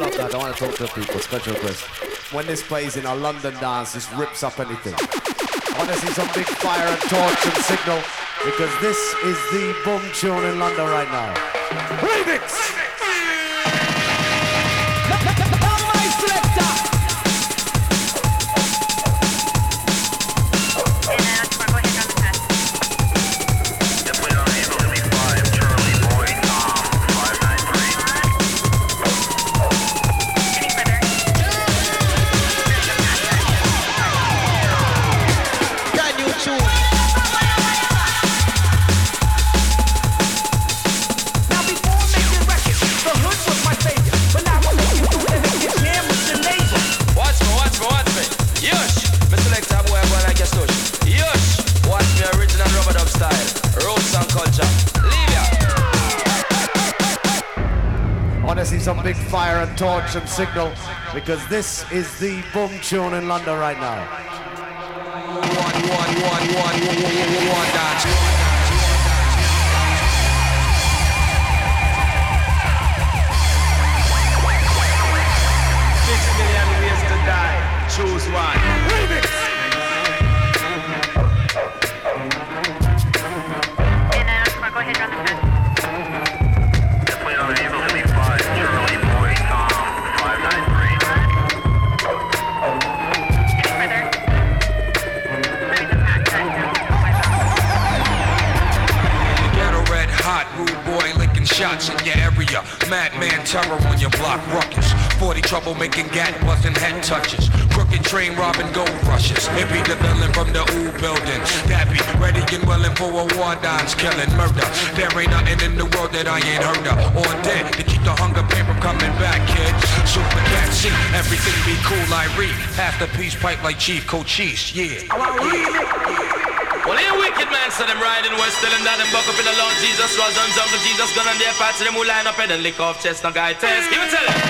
hold up that. I want to talk to people. Special request. When this plays in a London dance, this rips up anything. I want to see some big fire and torch and signal because this is the boom tune in London right now. Remix! Signal because this is the boom tune in London right now. Making gat busting head touches. Crooked train robbing gold rushes. Maybe the villain from the old building. That be ready and willing for a war dance, killing murder. There ain't nothing in the world that I ain't heard of. Or dead to keep the hunger pain from coming back, kid. Super cat see everything be cool, I read. Half the peace pipe like Chief Cochise, yeah. Well, here wicked man, so them riding west, telling that them buck up in the Lord Jesus, was on jump of Jesus, gun on their parts, them who line up and then lick off chest, no guy test. Give it tell him.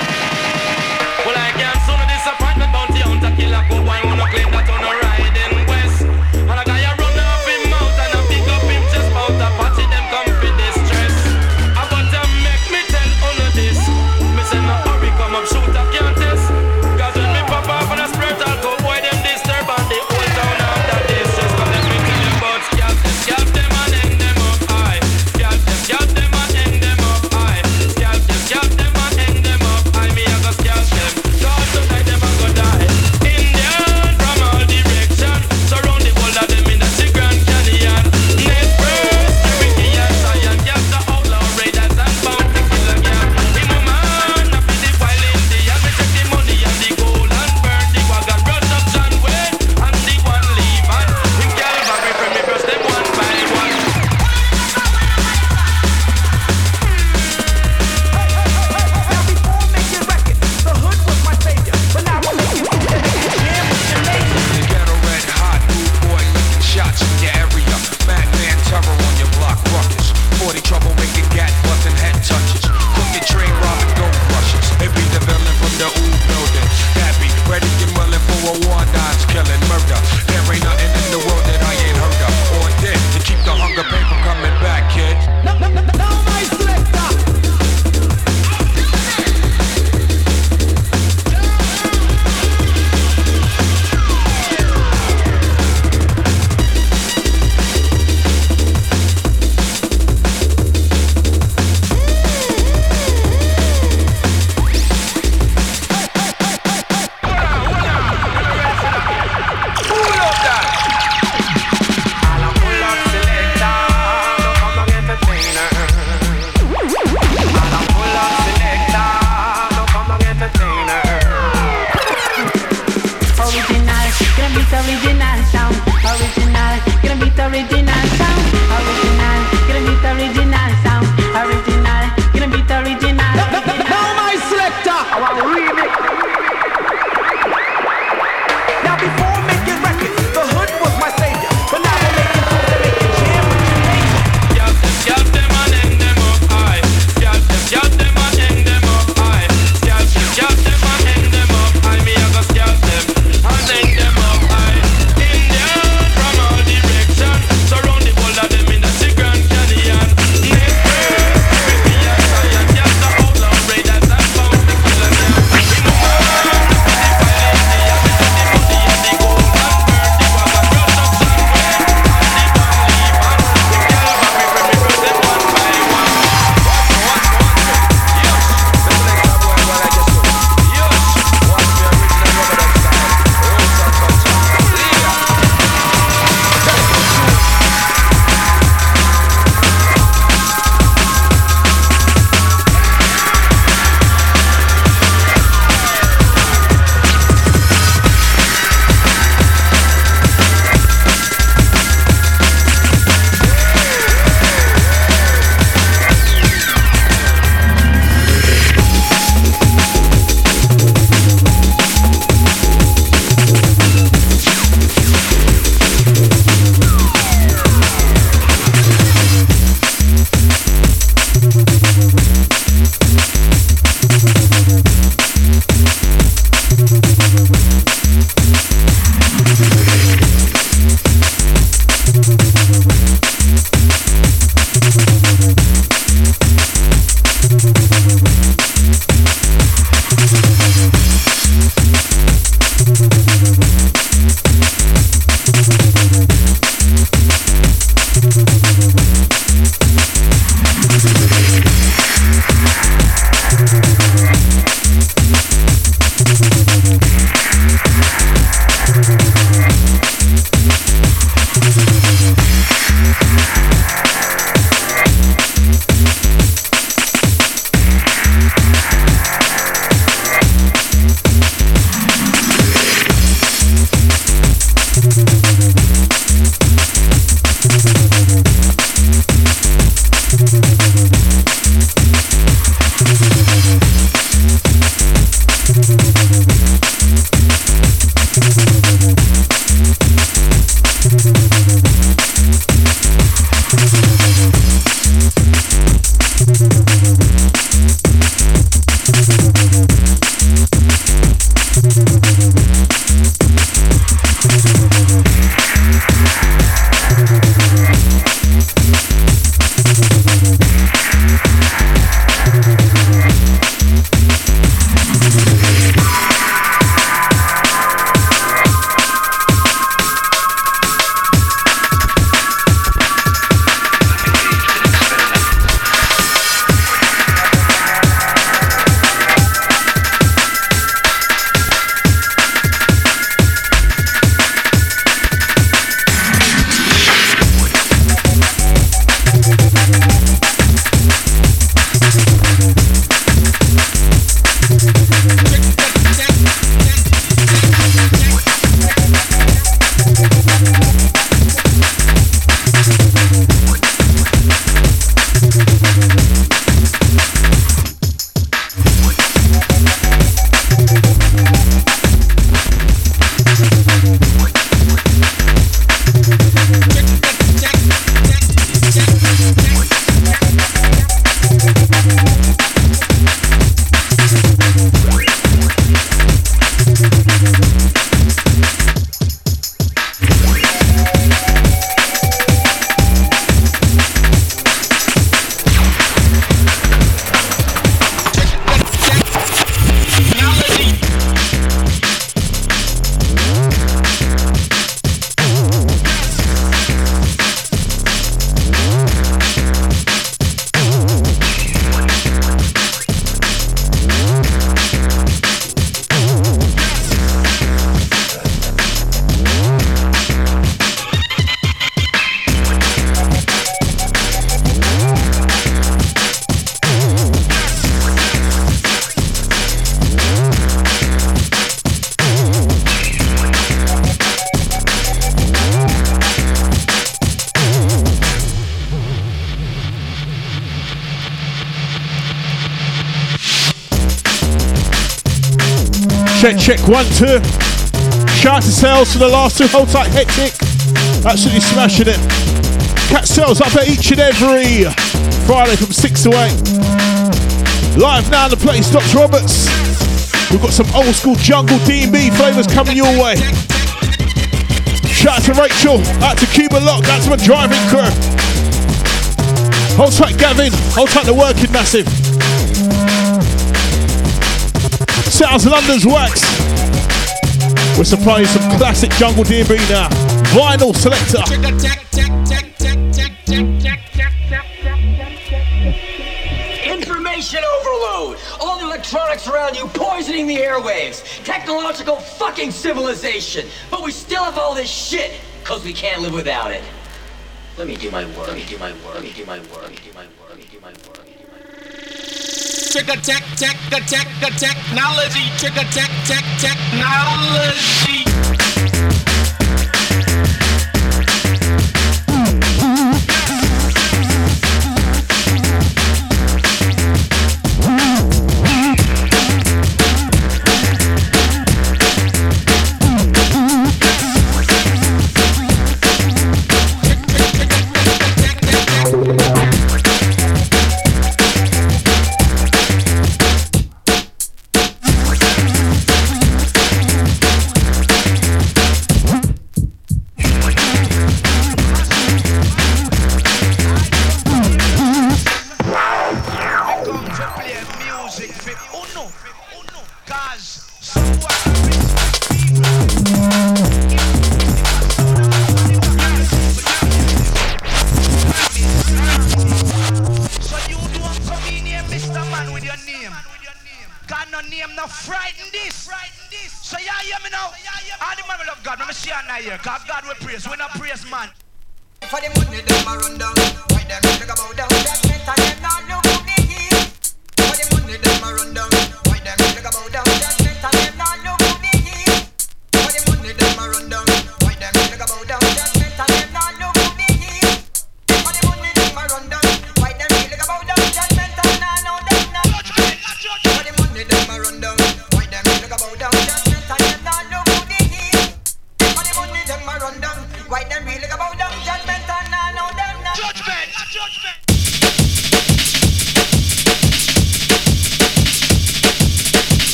Check, one, two. Shout to sales for the last two. Hold tight, hectic. Absolutely smashing it. Cat sales up at each and every Friday from 6 to 8. Live now in the place, Dr. Roberts. We've got some old school jungle D&B flavours coming your way. Shout out to Rachel, out to Cuba Lock, out to my driving crew. Hold tight, Gavin. Hold tight, the working massive. Sounds London's Wax. We're supplying some classic jungle D&B now. Vinyl selector. Information overload. All the electronics around you poisoning the airwaves. Technological fucking civilization. But we still have all this shit because we can't live without it. Let me do my work. Let me do my work. Let me do my work. Let me do my work. Let me do my work. Let me do my work. Trigger tech, tech, tech, technology. Trigger tech, tech, technology.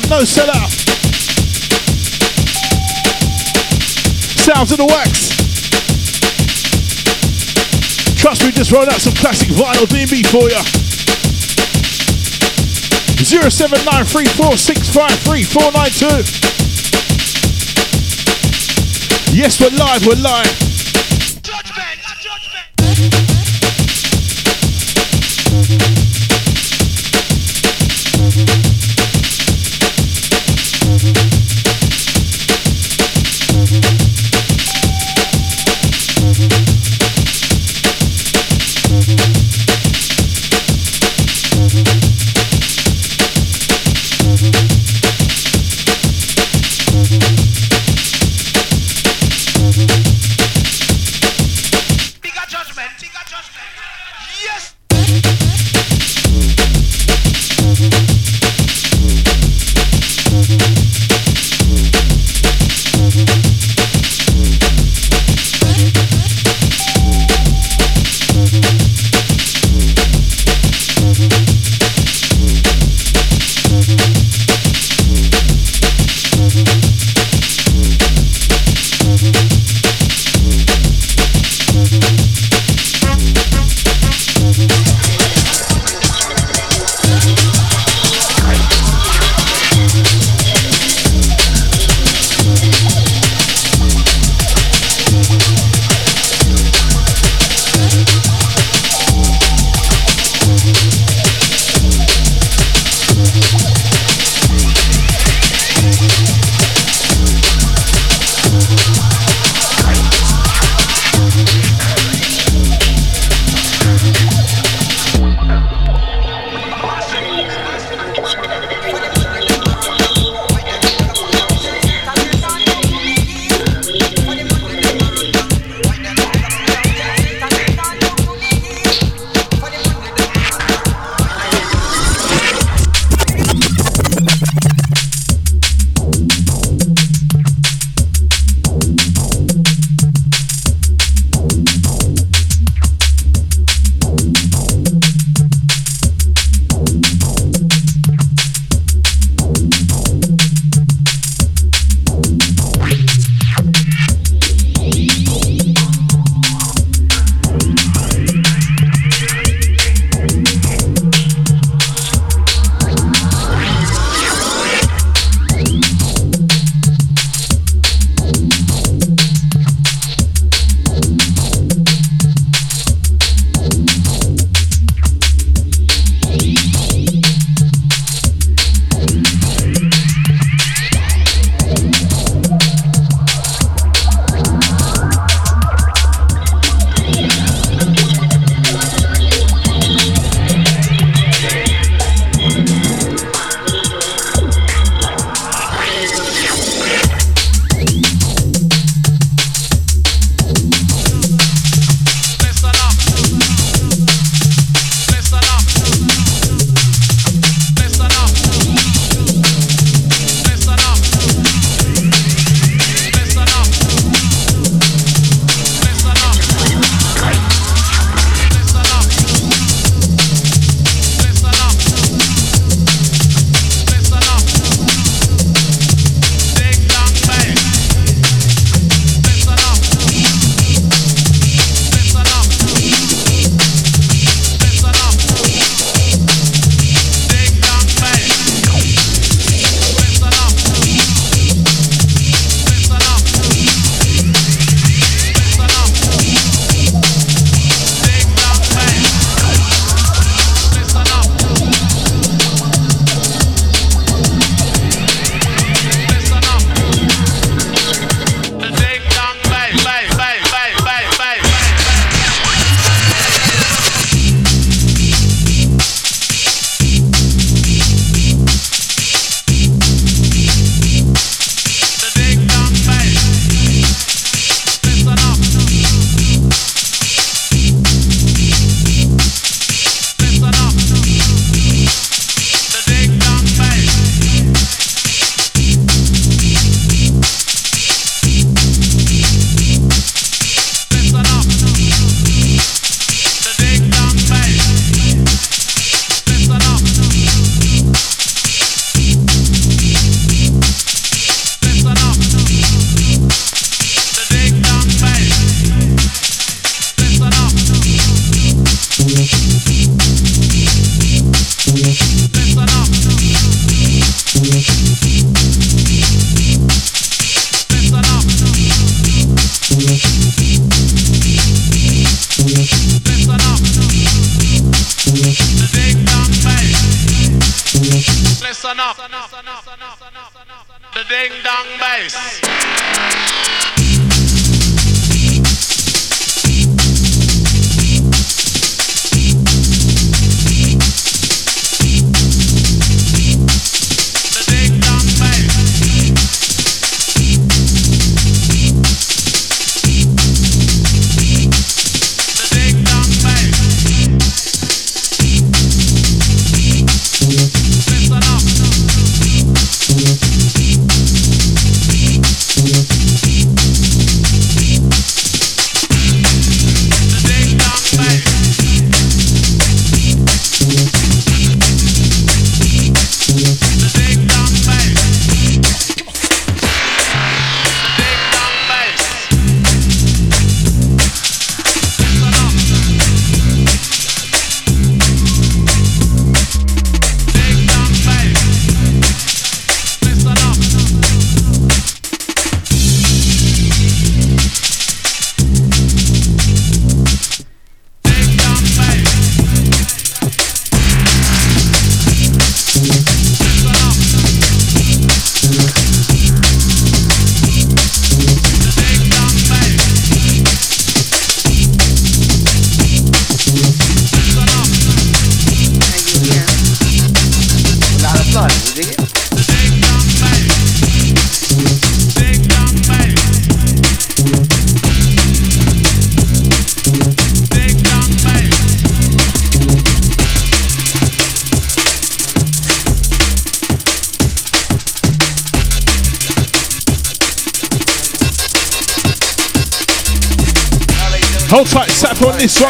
One, no sellout. Sounds of the wax. Trust me, just rolled out some classic vinyl DB for you. 0793465342. Yes, we're live, we're live.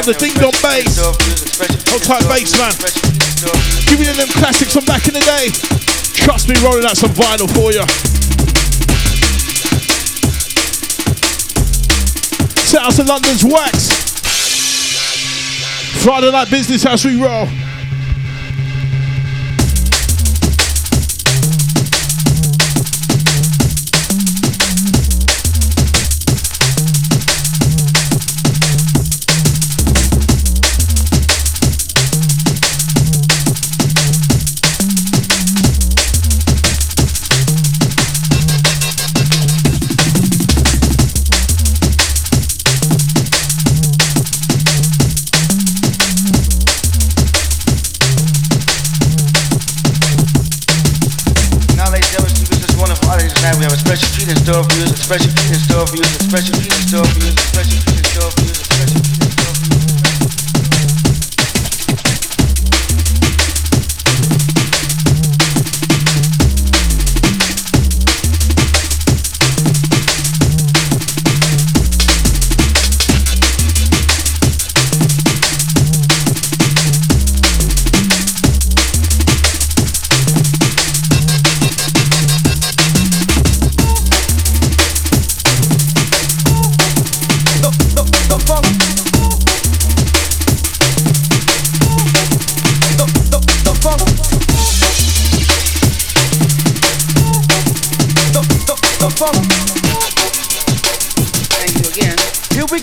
the ding dong bass. Hold tight bass, man. Give me them classics from back in the day. Trust me, rolling out some vinyl for you. South of London's Wax. Friday night business house we roll.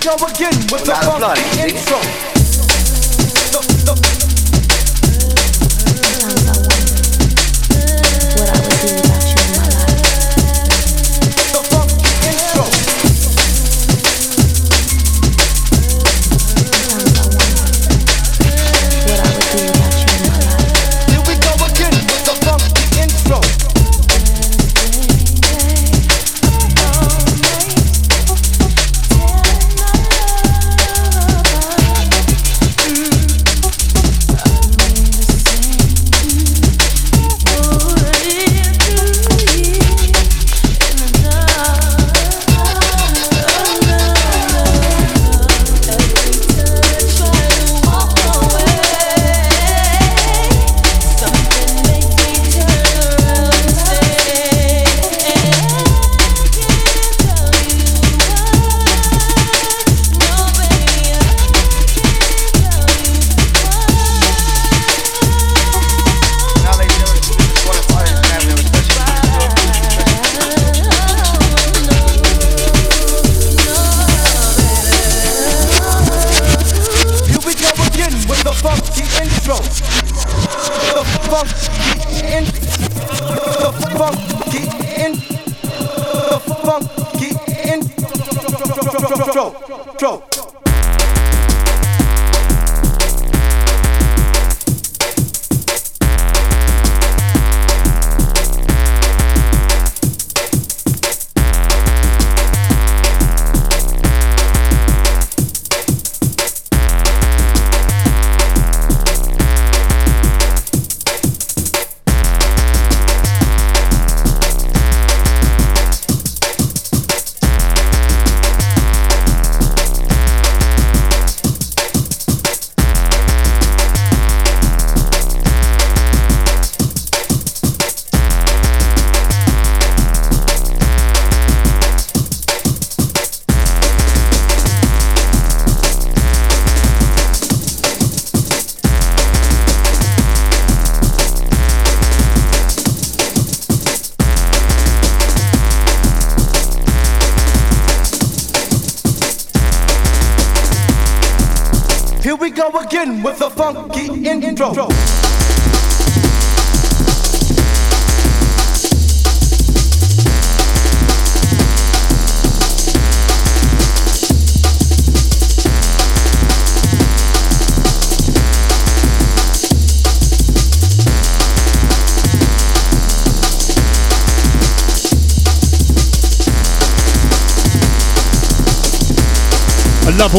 Here we go again with the funky intro.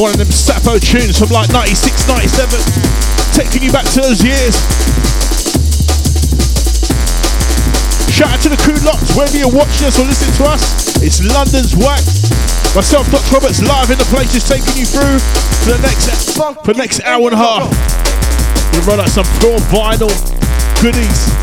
One of them Sappho tunes from like 96, 97. Taking you back to those years. Shout out to the crew lots, whether you're watching us or listening to us. It's London's Wax. Myself, Dr. Roberts, live in the place, just taking you through for the next for the next hour and a half. We'll run out some pure vinyl goodies.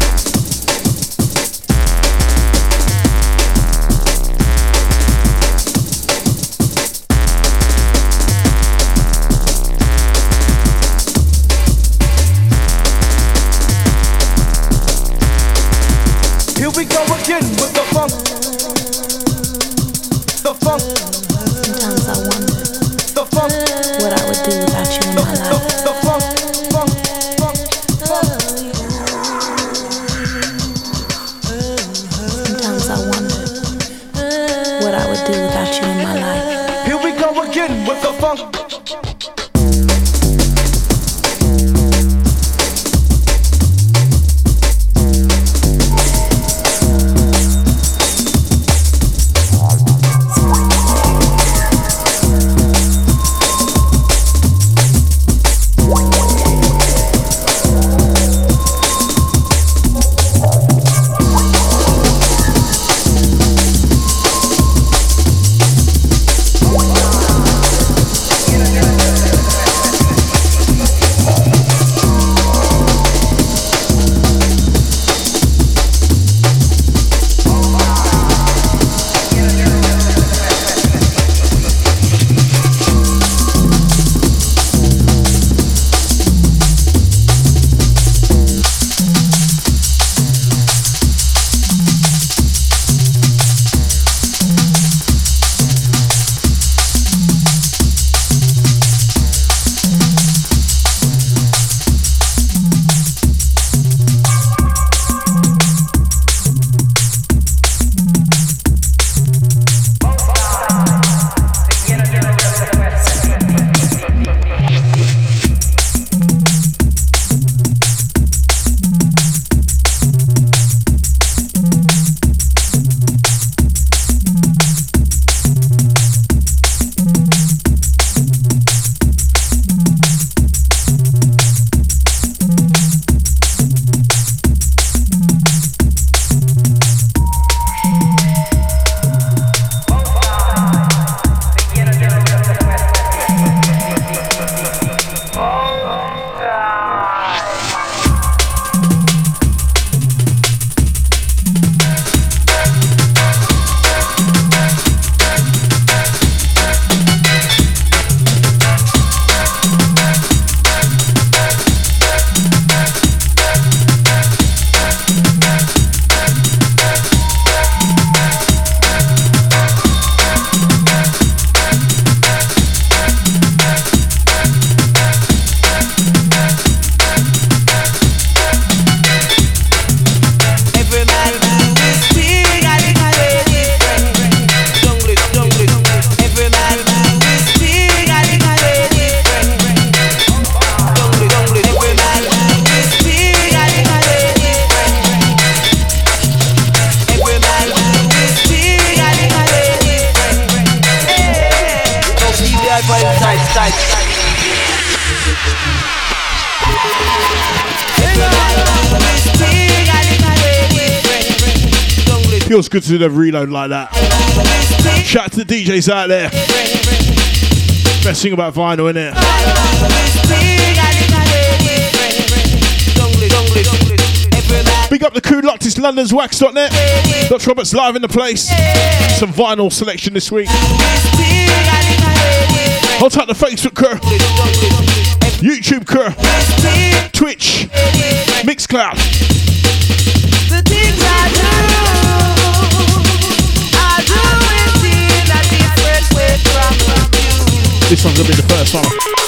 Would do without you in my life. Here we go again with the funk. Good to do the reload like that. Shout out to the DJs out there. Best thing about vinyl, innit? Big up the crew locked, it's London's Wax.net. Dr. Roberts live in the place. Some vinyl selection this week. Hold tight the Facebook crew, YouTube crew, Twitch, Mixcloud. One's gonna be the first one.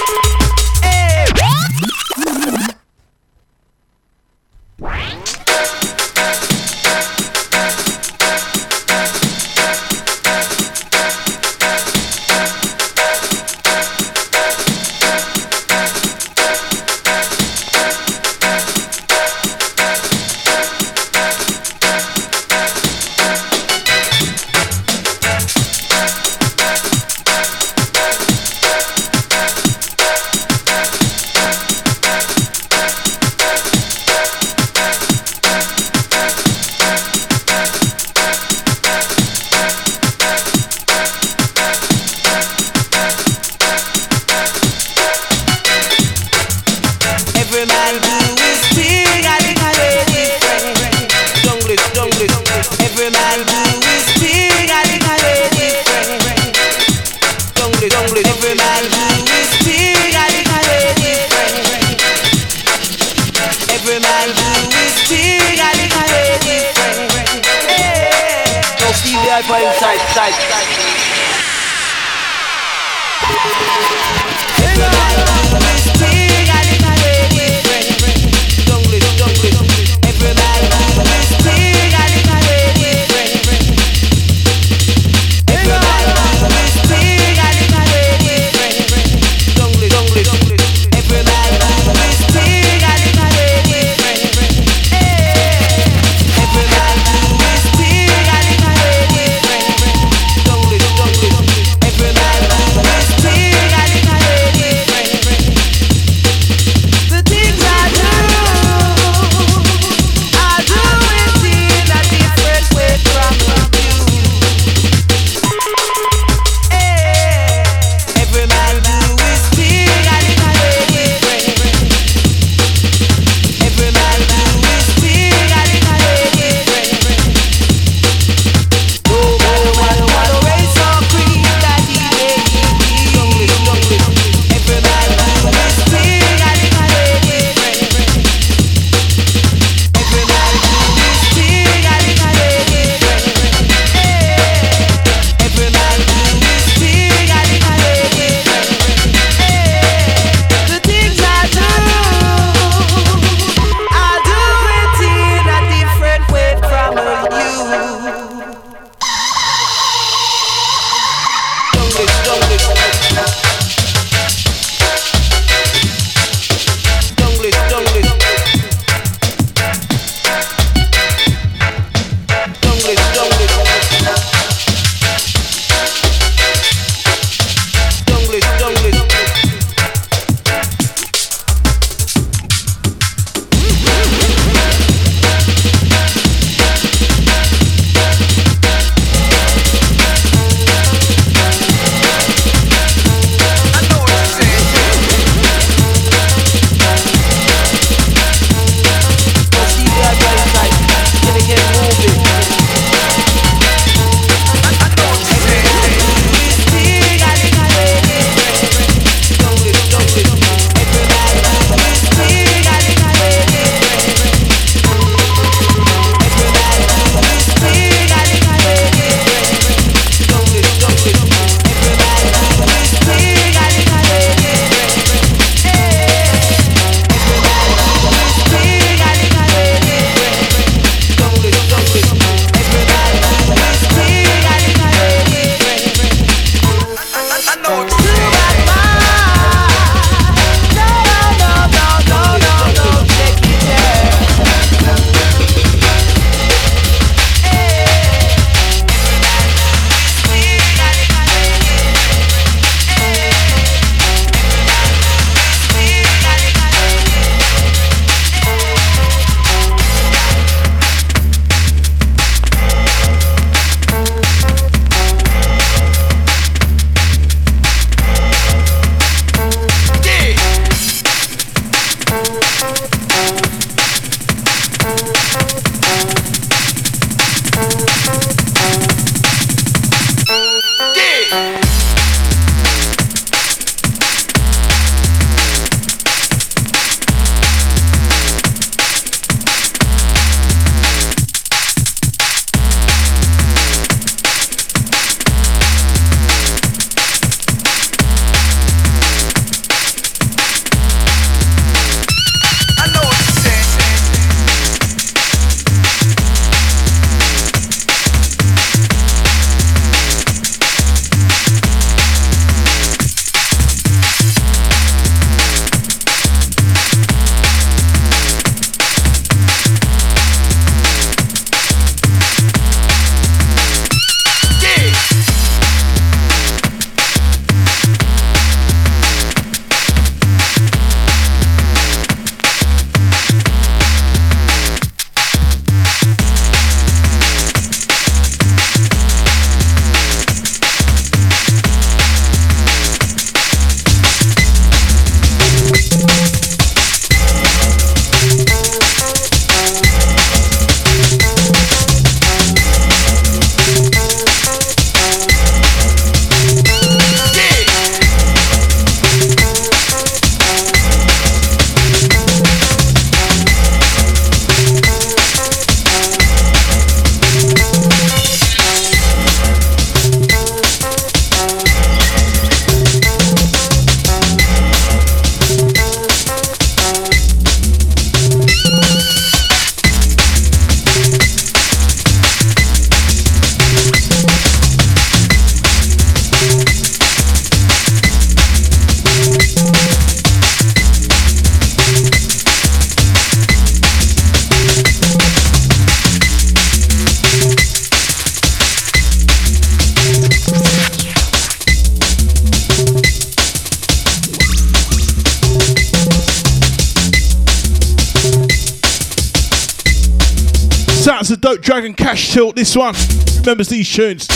tilt this one. Remembers these tunes.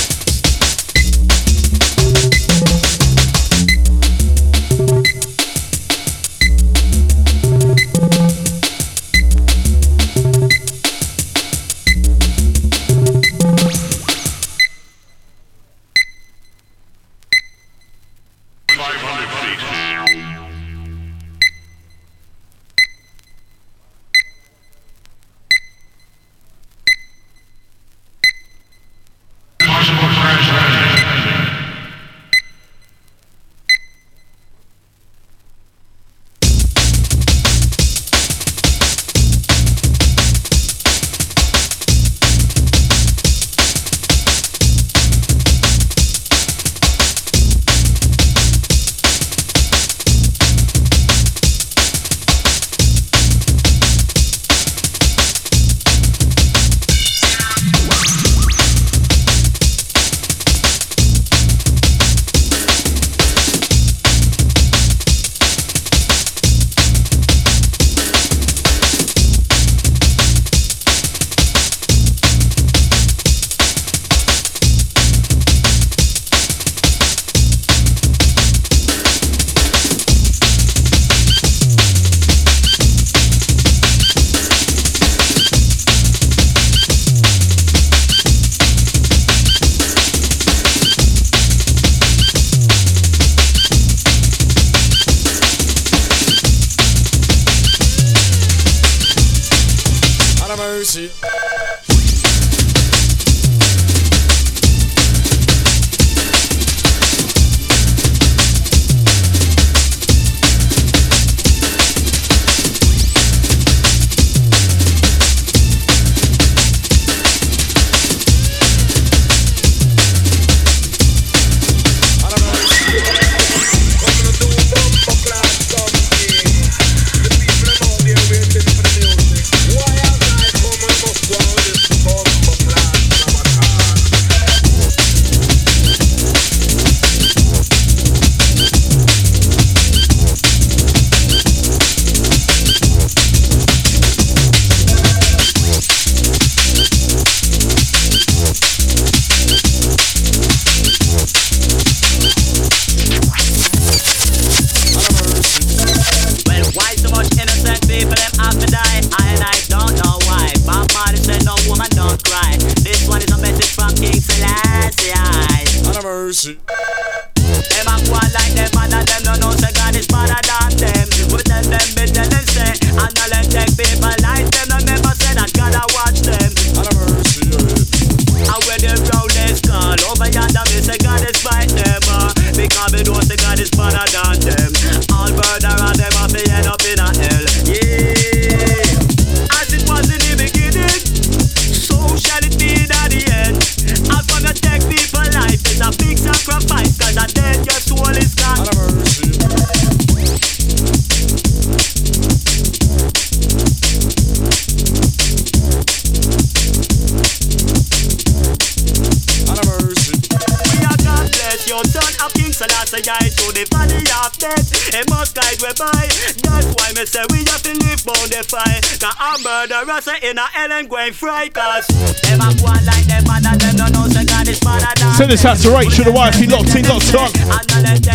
them going fright us. Them a one like them man and them don't know the God is man Send this out to Rachel, the wife, he locked in, locked up.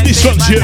This one's you.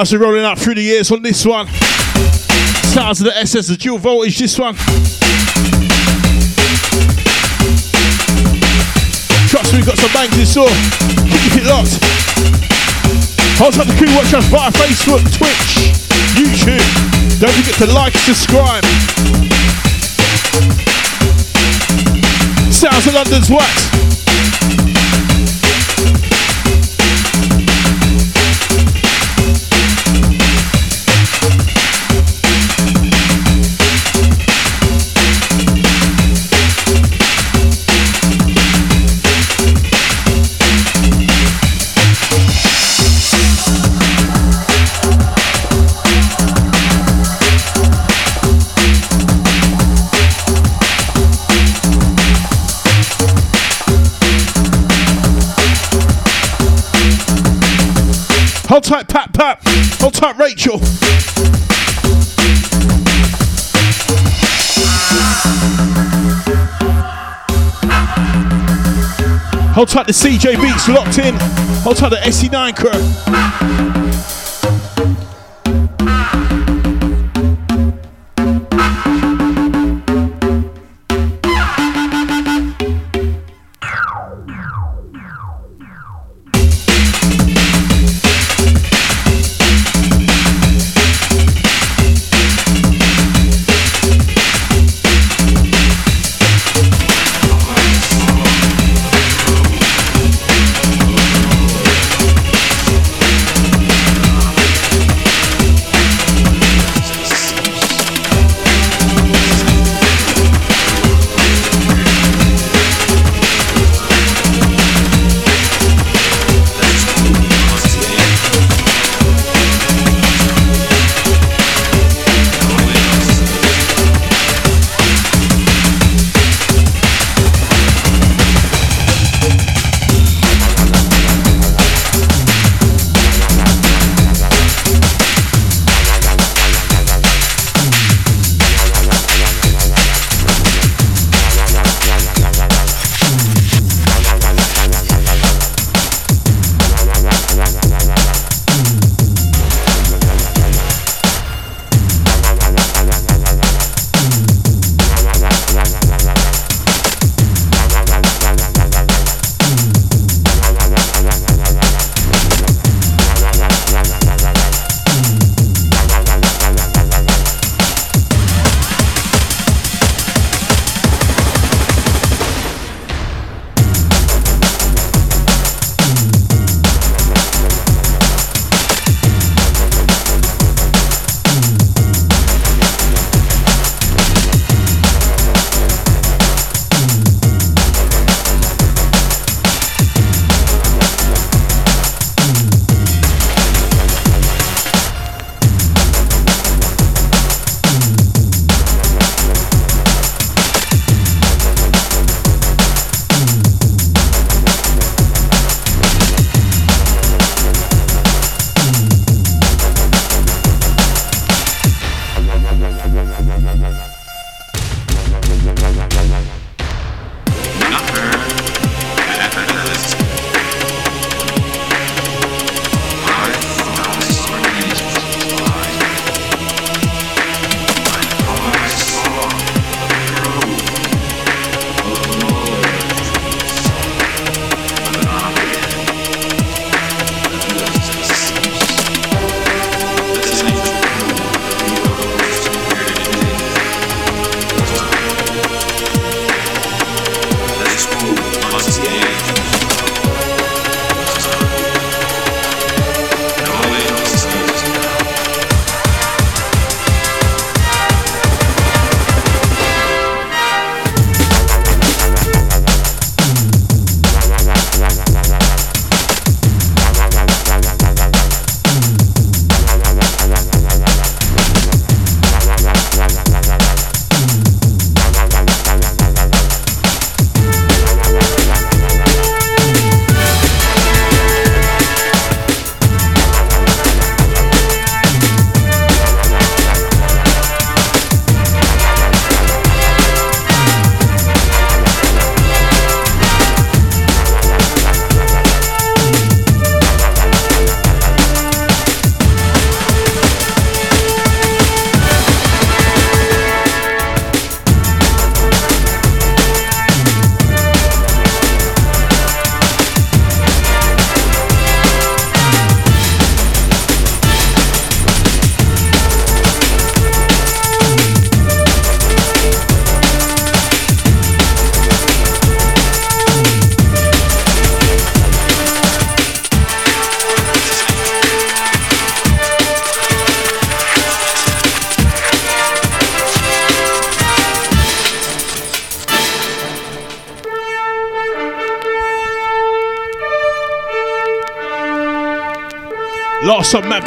As we're rolling out through the years on this one. Sounds of the SS, the dual voltage, this one. Trust me, we've got some bangs in store. Keep it locked. Hold up the crew, watch us via Facebook, Twitch, YouTube. Don't forget to like, subscribe. Sounds of London's wax. Hold tight, Pat Pat. Hold tight, Rachel. Hold tight, the CJ Beats locked in. Hold tight, the SE9 crew.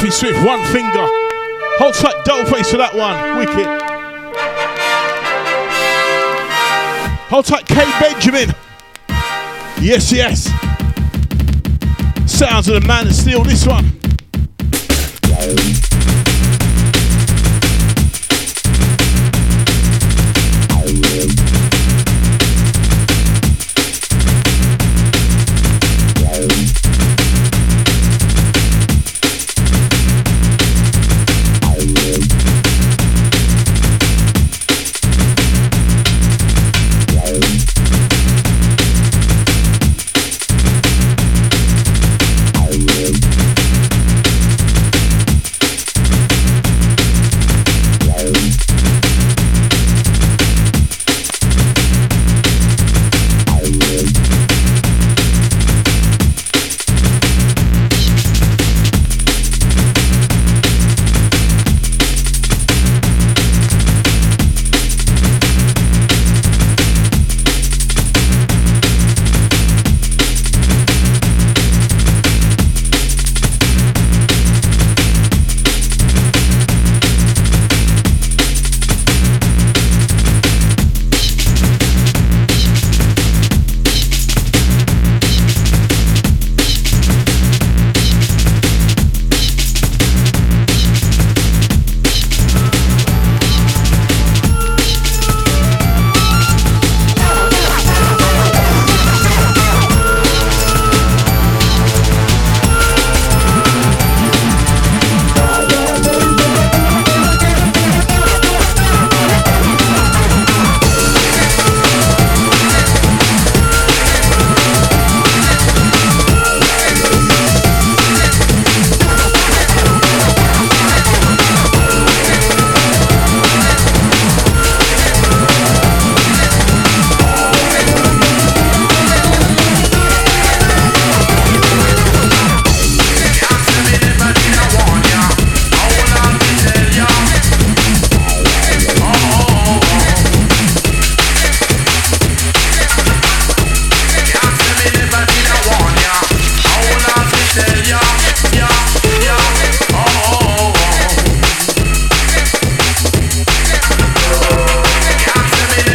Last Swift, one finger. Hold tight, double face for that one. Wicked. Hold tight, K Benjamin. Yes, yes. Sounds of the man of steel, this one.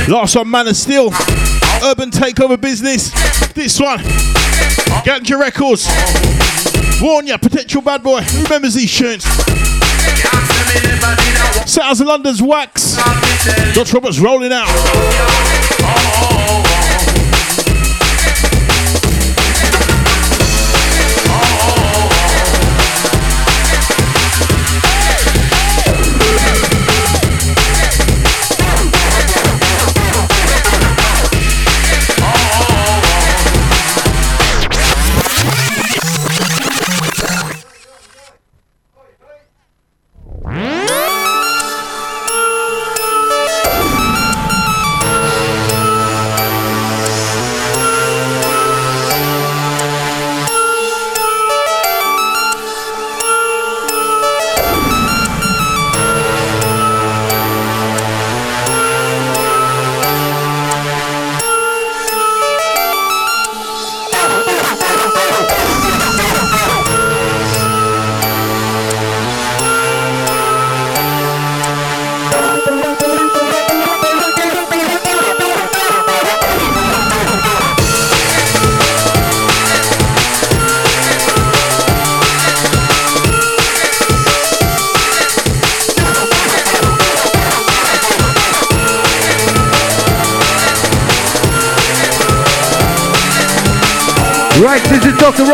Last one, Man of Steel. Urban Takeover Business. This one. Ganja Records. Warn ya, potential bad boy. Who remembers these tunes? Sounds of London's Wax. Dutch Roberts rolling out.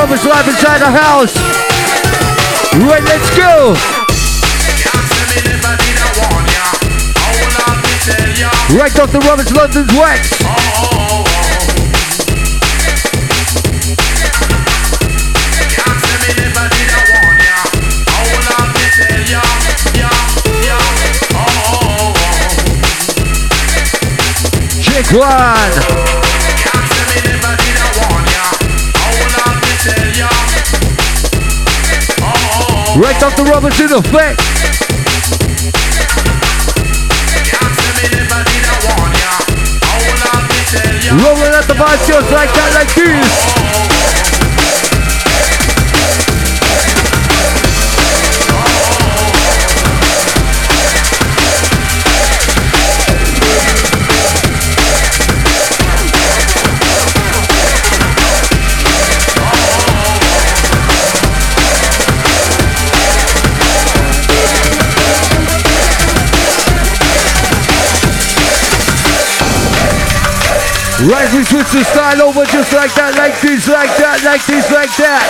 This is live inside the house. Right, let's go. Right, Dr. Roberts, London's Wax. Check one. Dr. Roberts in effect. Rolling out the just like that, like this. Right, we switch the style over just like that, like this, like that, like this, like that.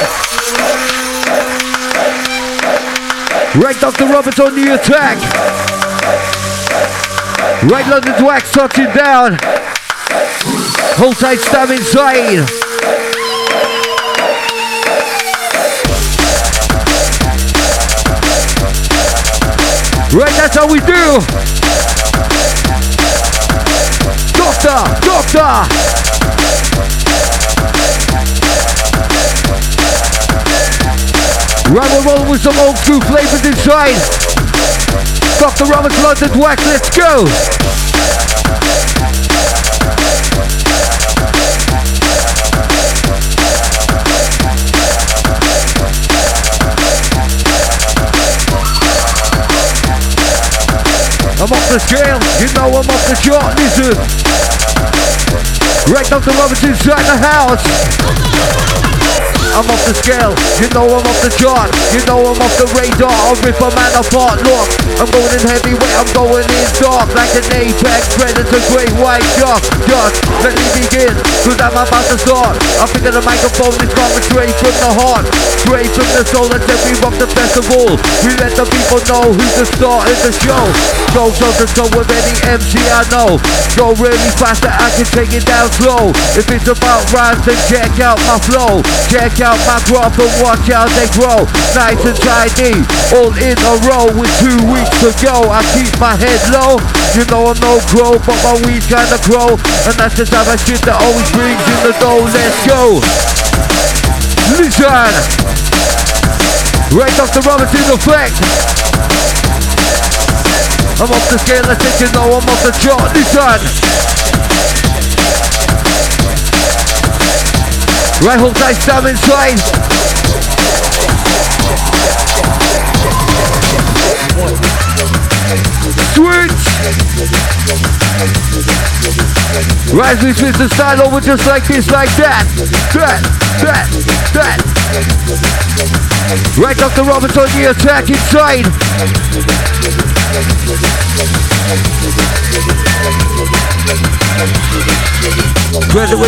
Right, Dr. Roberts on the attack. Right, London's wax touching down. Hold tight, stab inside. Right, that's how we do. Doctor, doctor. Right, rolling with some old school flavors inside. Dr. Roberts London Wax, let's go. I'm off the scale, you know I'm off the chart, listen. Right, Dr. Roberts inside the house. I'm off the scale, you know I'm off the chart, you know I'm off the radar, I'll rip a man apart, look, I'm going in heavyweight, I'm going in dark, like an apex predator, great white shark, just let me begin, cause I'm about to start, I pick up the microphone, it's coming straight from the heart, straight from the soul, and then we rock the festival, we let the people know who's the star in the show, go toe to toe with any MC I know, go really fast that I can take it down slow, if it's about rhymes then check out my flow, check out my graph and watch how they grow. Nice and tidy, all in a row with two weeks to go. I keep my head low, you know I'm no crow, but my weed's kinda grow. And that's the type of shit that always brings in the dough. Let's go. Listen. Right Dr. Roberts in effect. I'm off the scale, I think you know I'm off the chart. Listen. Right hook tight, stab inside. Switch. We switch the style over just like this, like that. That, that, that. Right, Dr. Roberts on the attack inside.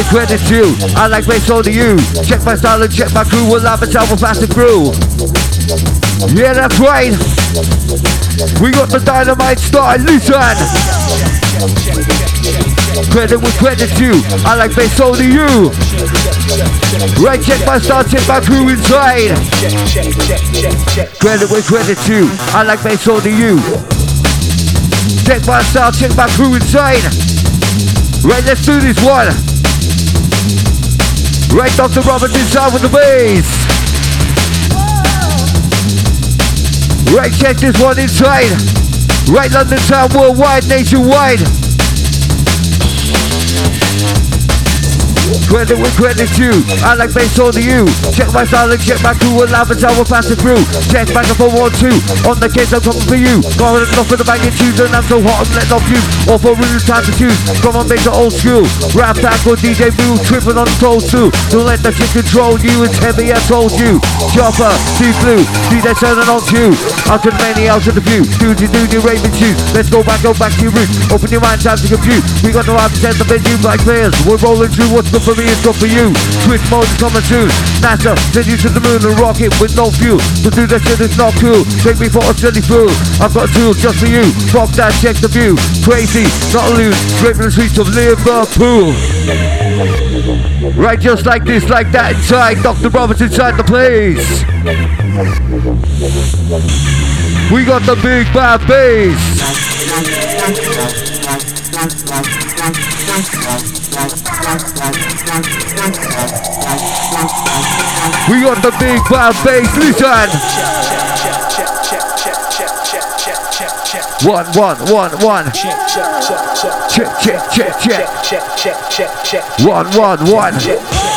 Credit due. I like bass on to you. Check my style and check my crew. We'll have a with faster crew. Yeah, that's right. We got the dynamite style. Listen. Credit with credit due. I like bass on to you. Right, check my style, check my crew inside. Credit with credit due. I like bass on to you. Check my style, check my crew inside. Right, let's do this one. Right, Dr. Roberts inside with the bass. Right, check this one inside. Right, London town, worldwide, nationwide. Credit with credit due. I like bass on to you. Check my style and check my and love and we're passing through. Check microphone one two. On the case I'm coming for you. Going off with the banging tunes and I'm so hot I'm letting off you. All for real time to choose. Come on to old school. Rap tackle DJ Boo tripping on the toes too. Don't let the shit control you. It's heavy I told you. Chopper, see blue. DJ turning on you. Out to the many, out to the view. Duty, duty, raving shoes. Let's go back, go back to your roots. Open your mind, time to compute. We got no options the venue like players. We're rolling through what's for me it's good for you. Switch modes coming soon. NASA send you to the moon and rocket with no fuel. To do that shit is not cool. Take me for a silly fool. I've got a tool just for you. Fuck that, check the view. Crazy, not loose. From the streets of Liverpool. Right, just like this, like that inside. Dr. Roberts inside the place. We got the big bad bass. We got the big bad bass, listen. One, one, one, one. Check, check, check, check. One, one, one. Check, check,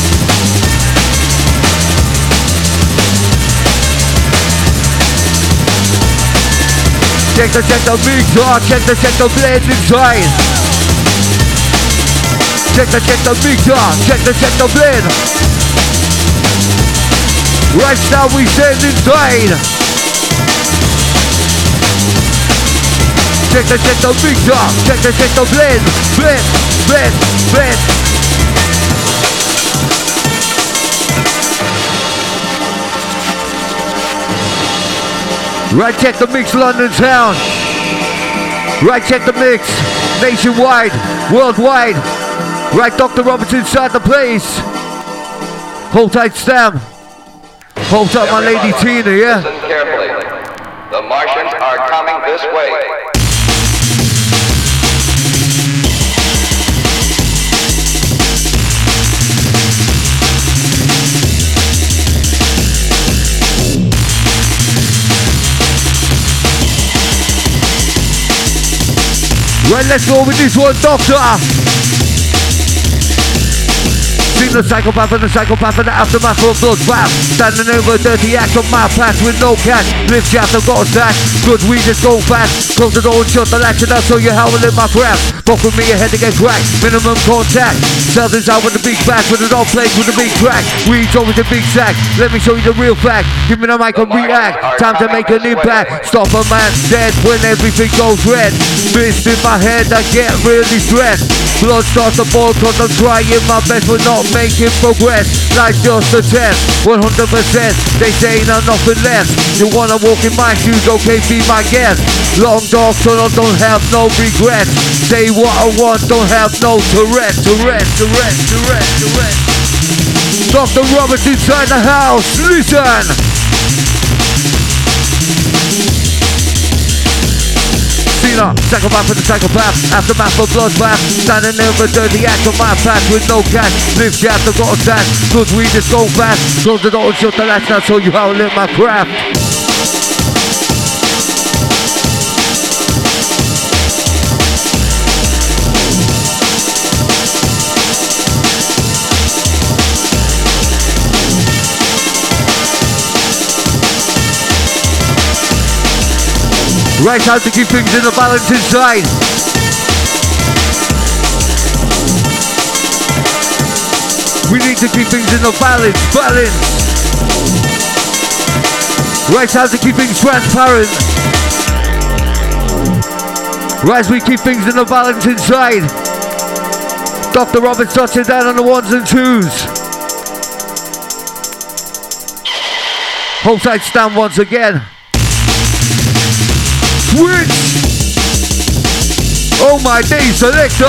Check the check the mixer, check the check the blade inside. Check the check the mixer, check the check the blade. Right now we stand inside. Check the check the mixer, check the check the blade, blade, blade, blade. Right check the mix London town. Right check the mix nationwide, worldwide. Right Dr. Roberts inside the place. Hold tight Stam. Hold tight my lady Tina, yeah? Listen carefully. The Martians are coming this way. Right, let's go with this one, Doctor. Seen the psychopath and the psychopath and the aftermath of bloodbath. Standing over dirty act on my path with no cash. Live shaft, I've got a stash. Good weed is going fast. Close the door and shut the latch and I'll show you how I live my craft. Fuck with me, your head to get cracked. Minimum contact. This out with the big back with it all plays with a big crack. We Weed's with the big sack. Let me show you the real fact. Give me the mic and react. Time to make an impact. Stop a man dead when everything goes red. Fist in my head, I get really stressed. Blood starts to boil cause I'm trying my best but not making progress. Like just a test, 100%. They say ain't nothing less. You wanna walk in my shoes, okay, be my guest. Long so I don't have no regrets. Say what I want, don't have no Tourette, Tourette, Tourette, Tourette, Tourette. Dr. Roberts inside the house, listen! Cena, psychopath for the psychopath, aftermath for bloodbath, standing there for dirty act on my path with no cash, live shaft, I've got a stash, good weed is go fast, close the door and shut the latch, now show you how I live my craft. Right how to keep things in the balance inside. We need to keep things in the balance, balance. Right how to keep things transparent. Right as we keep things in the balance inside. Dr. Roberts touching down on the ones and twos. Hold tight stand once again. Switch! Oh my day, selector!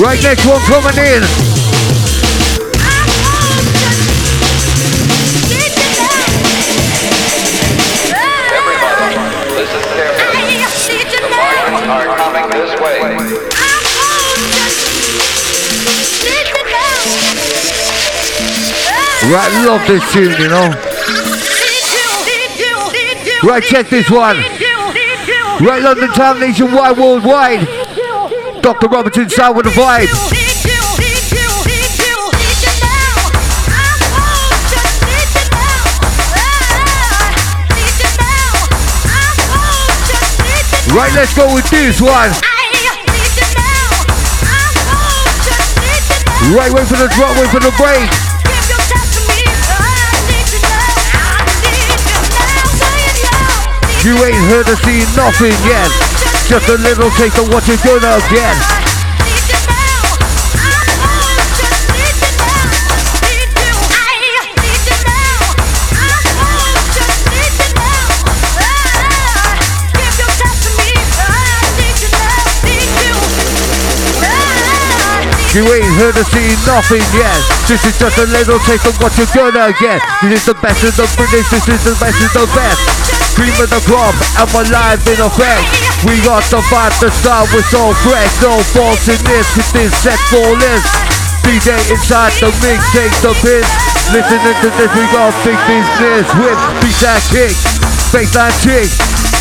Right next one coming in. Right, love this tune, you know. Right, check this one. Right, London Town, nationwide, worldwide. Dr. Roberts inside with the vibe. Right, let's go with this one. Right, wait for the drop, wait for the break. You ain't heard or seen nothing yet. Just a little taste of what you're gonna get. You ain't heard or seen nothing yet. This is just a little taste of what you're gonna get. This is the best of the British, this is the best of the best. Cream of the crop, and we're live in effect. We got the vibe to start with so fresh. No faults in this, cause this set for this. DJ inside the mix, take the piss. Listening to this, we got big business with beat that kick, baseline chick.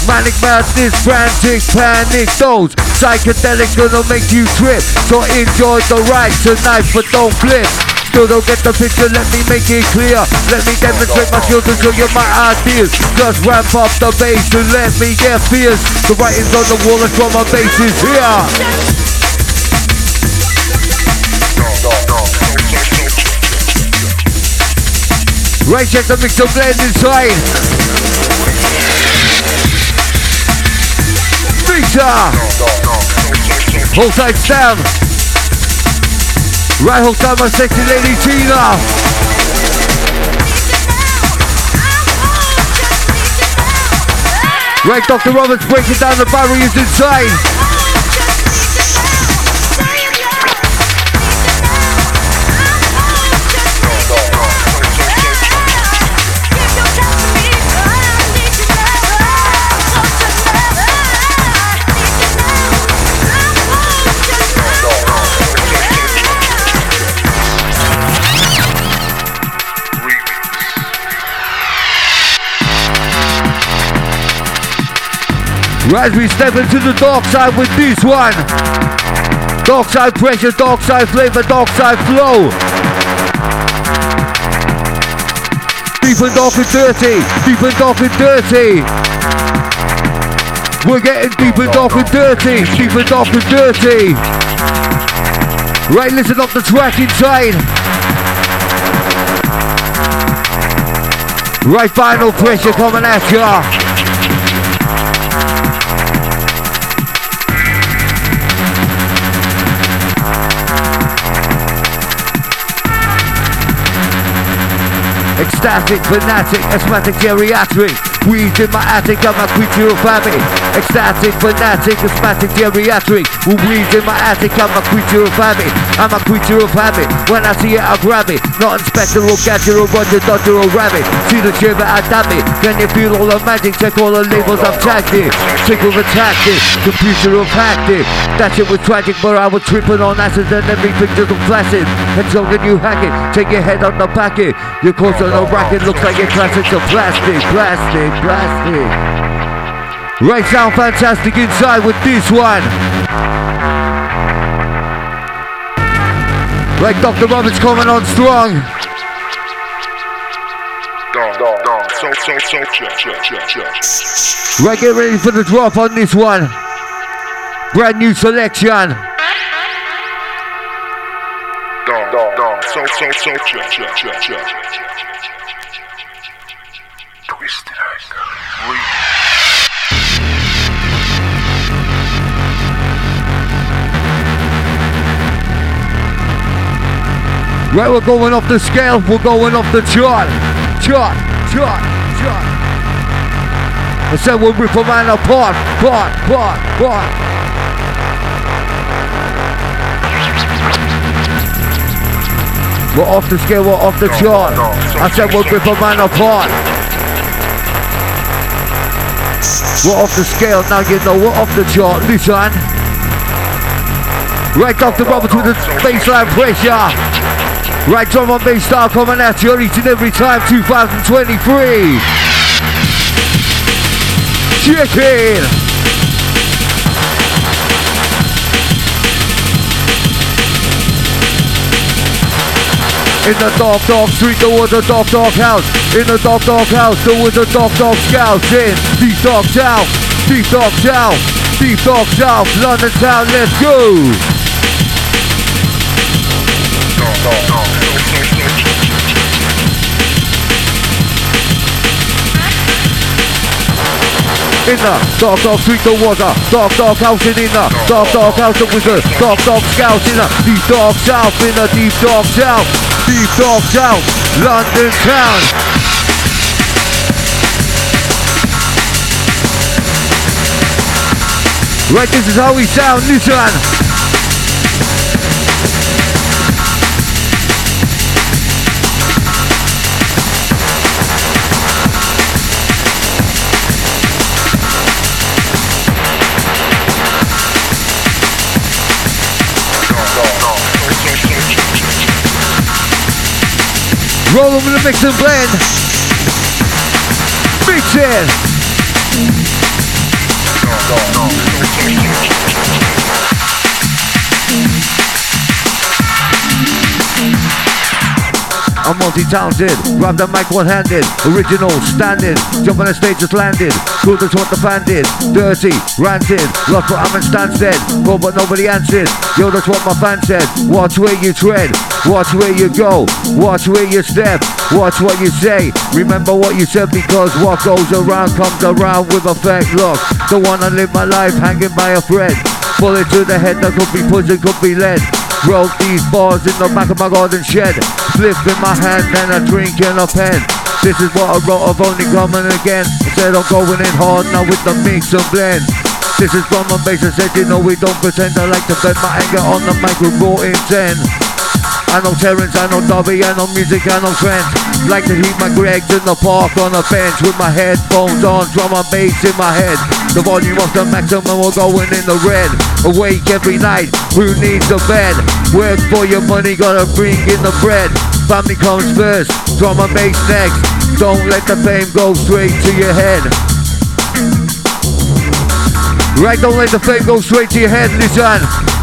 Manic madness, frantic, panic, those psychedelics gonna make you trip. So enjoy the ride tonight, but don't flip. Still don't get the picture, let me make it clear. Let me demonstrate my skills and show you my ideas. Just ramp up the bass and let me get fierce. The writing's on the wall and and bass is here. Right, check the mix of blend inside. Mixer. Hold tight down. Right, hold tight my sexy lady Tina. Right, Dr. Roberts breaking down the barriers inside. Right, we step into the dark side with this one. Dark side pressure, dark side flavor, dark side flow. Deep and dark and dirty, deep and dark and dirty. We're getting deep and dark and dirty, deep and dark and dirty. Right, listen up the track inside. Right, final pressure coming at ya. Ecstatic, fanatic, asthmatic, geriatric. Weed in my attic, I'm a creature of habit. Ecstatic, fanatic, asthmatic, geriatric. Weed in my attic, I'm a creature of habit. I'm a creature of habit. When I see it, I grab it. Not inspector or gadget or roger, dodger or rabbit. See the shiver, I dab it. Can you feel all the magic? Check all the labels, I've tagged it. Sick of attacked it. Computer have hacked it. That shit was tragic, but I was tripping on acid and everything just flaccid. And so can you hack it? Take your head on the packet. Your course on the racket looks like your classics of plastic, plastic, plastic. Right, sound fantastic inside with this one. Right, Dr. Roberts coming on strong. Right, get ready for the drop on this one. Brand new selection. Right, we're going off the scale, we're going off the chart. Chart, chart, chart. I said we'll rip a man apart, part, part, part. We're off the scale, we're off the chart. I said we'll rip a man apart. We're off the scale, now you know we're off the chart. Listen. Right, off the Roberts with the baseline pressure. Right, drum and bass style coming at you each and every time 2023. Check it. In the dark, dark street, there was a dark, dark house. In the dark, dark house, there was a dark, dark scouts. In deep dark south, deep dark south, deep dark south, London town, let's go. In the dark, dark street, there was a dark, dark house in the dark, dark house, there was a dark, dark scout in the deep dark south, in the deep dark south, deep dark down, London town. Right, this is how we sound, listen. Rolling with the mix and blend. Mix it. I'm multi-talented, grab the mic one-handed, original, standing, jump on the stage just landed, cool that's what the fan did, dirty, ranted, lost what I'm in Stansted, but nobody answered, yo that's what my fan said, watch where you tread, watch where you go, watch where you step, watch what you say, remember what you said because what goes around comes around with effect, look, don't wanna live my life hanging by a thread, bullet to the head that could be poison, could be lead, Broke these bars in the back of my garden shed. Flip in my hand and a drink and a pen. This is what I wrote, I've only coming again. I said I'm going in hard now with the mix and blend. This is from my base I said, you know we don't pretend. I like to vent my anger on the mic with raw intent. I know Terrence, I know Dobby, I know music, I know trends. Like to heat my Greggs in the park on a bench with my headphones on, drum and bass in my head. The volume of the maximum, we're going in the red. Awake every night, who needs a bed? Work for your money, gotta bring in the bread. Family comes first, drum and bass next. Don't let the fame go straight to your head. Right, don't let the fame go straight to your head, listen.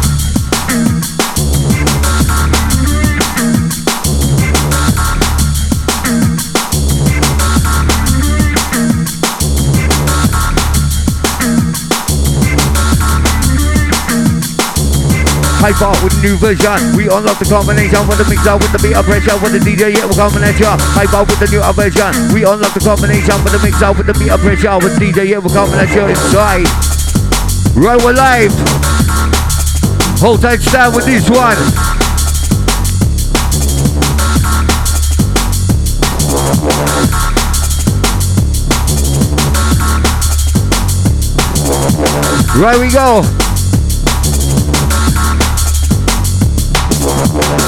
Hype out with new version. We unlock the combination with the mixer, with the beat of pressure, with the DJ, yeah, we're coming at ya. Hype out with the new version. We unlock the combination with the mixer, with the beat of pressure, with the DJ, yeah, we're coming at ya inside. Right, we're live. Hold tight, stand with this one. Right we go.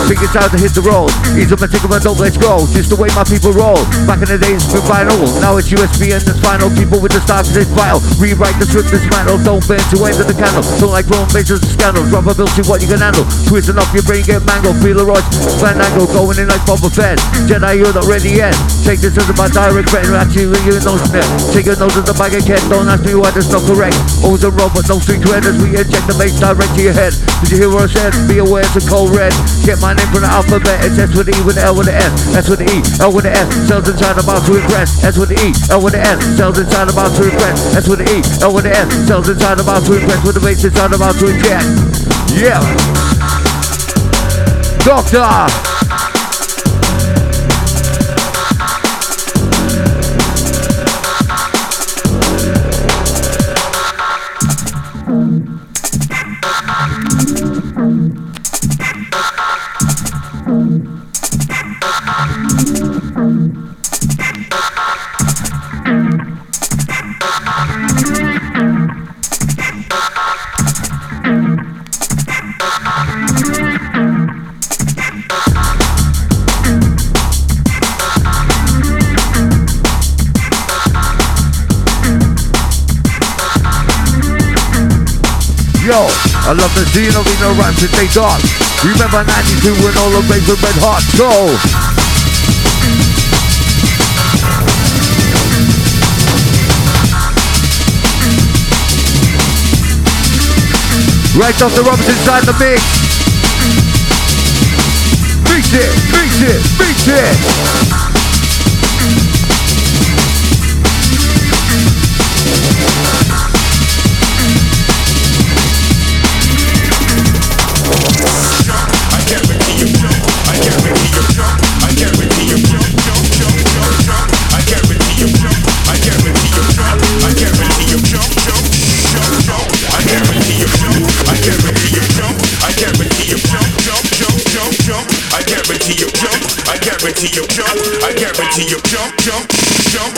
Think time to hit the road. Ease up and take my dope, let's go. Just the way my people roll. Back in the days, it's vinyl. Now it's USB and it's final. People with the stocks, it's vital. Rewrite the script, dismantle. Don't bend to end of the candle. Don't like wrong bases and scandal. Drop a bill, see what you can handle. Twisting off your brain, get mangled. Feel a rush, angle. Going in like Boba Fett. Jedi, you're not ready yet. Take this as my direct friend. Actually, you know net. Take your nose of the bag of cat. Don't ask me why that's not correct. Always a robot, no street as we inject the bass direct to your head. Did you hear what I said? Be aware it's a cold red. Get my name from the alphabet. It's S with the E with the L with the S. S with the E, L with the S. Cells inside mouth to impress. S with the E, L with the S. Cells inside mouth to impress. S with the E, L with the S. Cells inside mouth to impress. With the bass inside mouth to inject. Yeah. Doctor. Love the scene of no rhymes since they dark. Remember 92 when all the bass were red hot. Go! Right off the Robinson inside the mix. Mix it, mix it, mix it.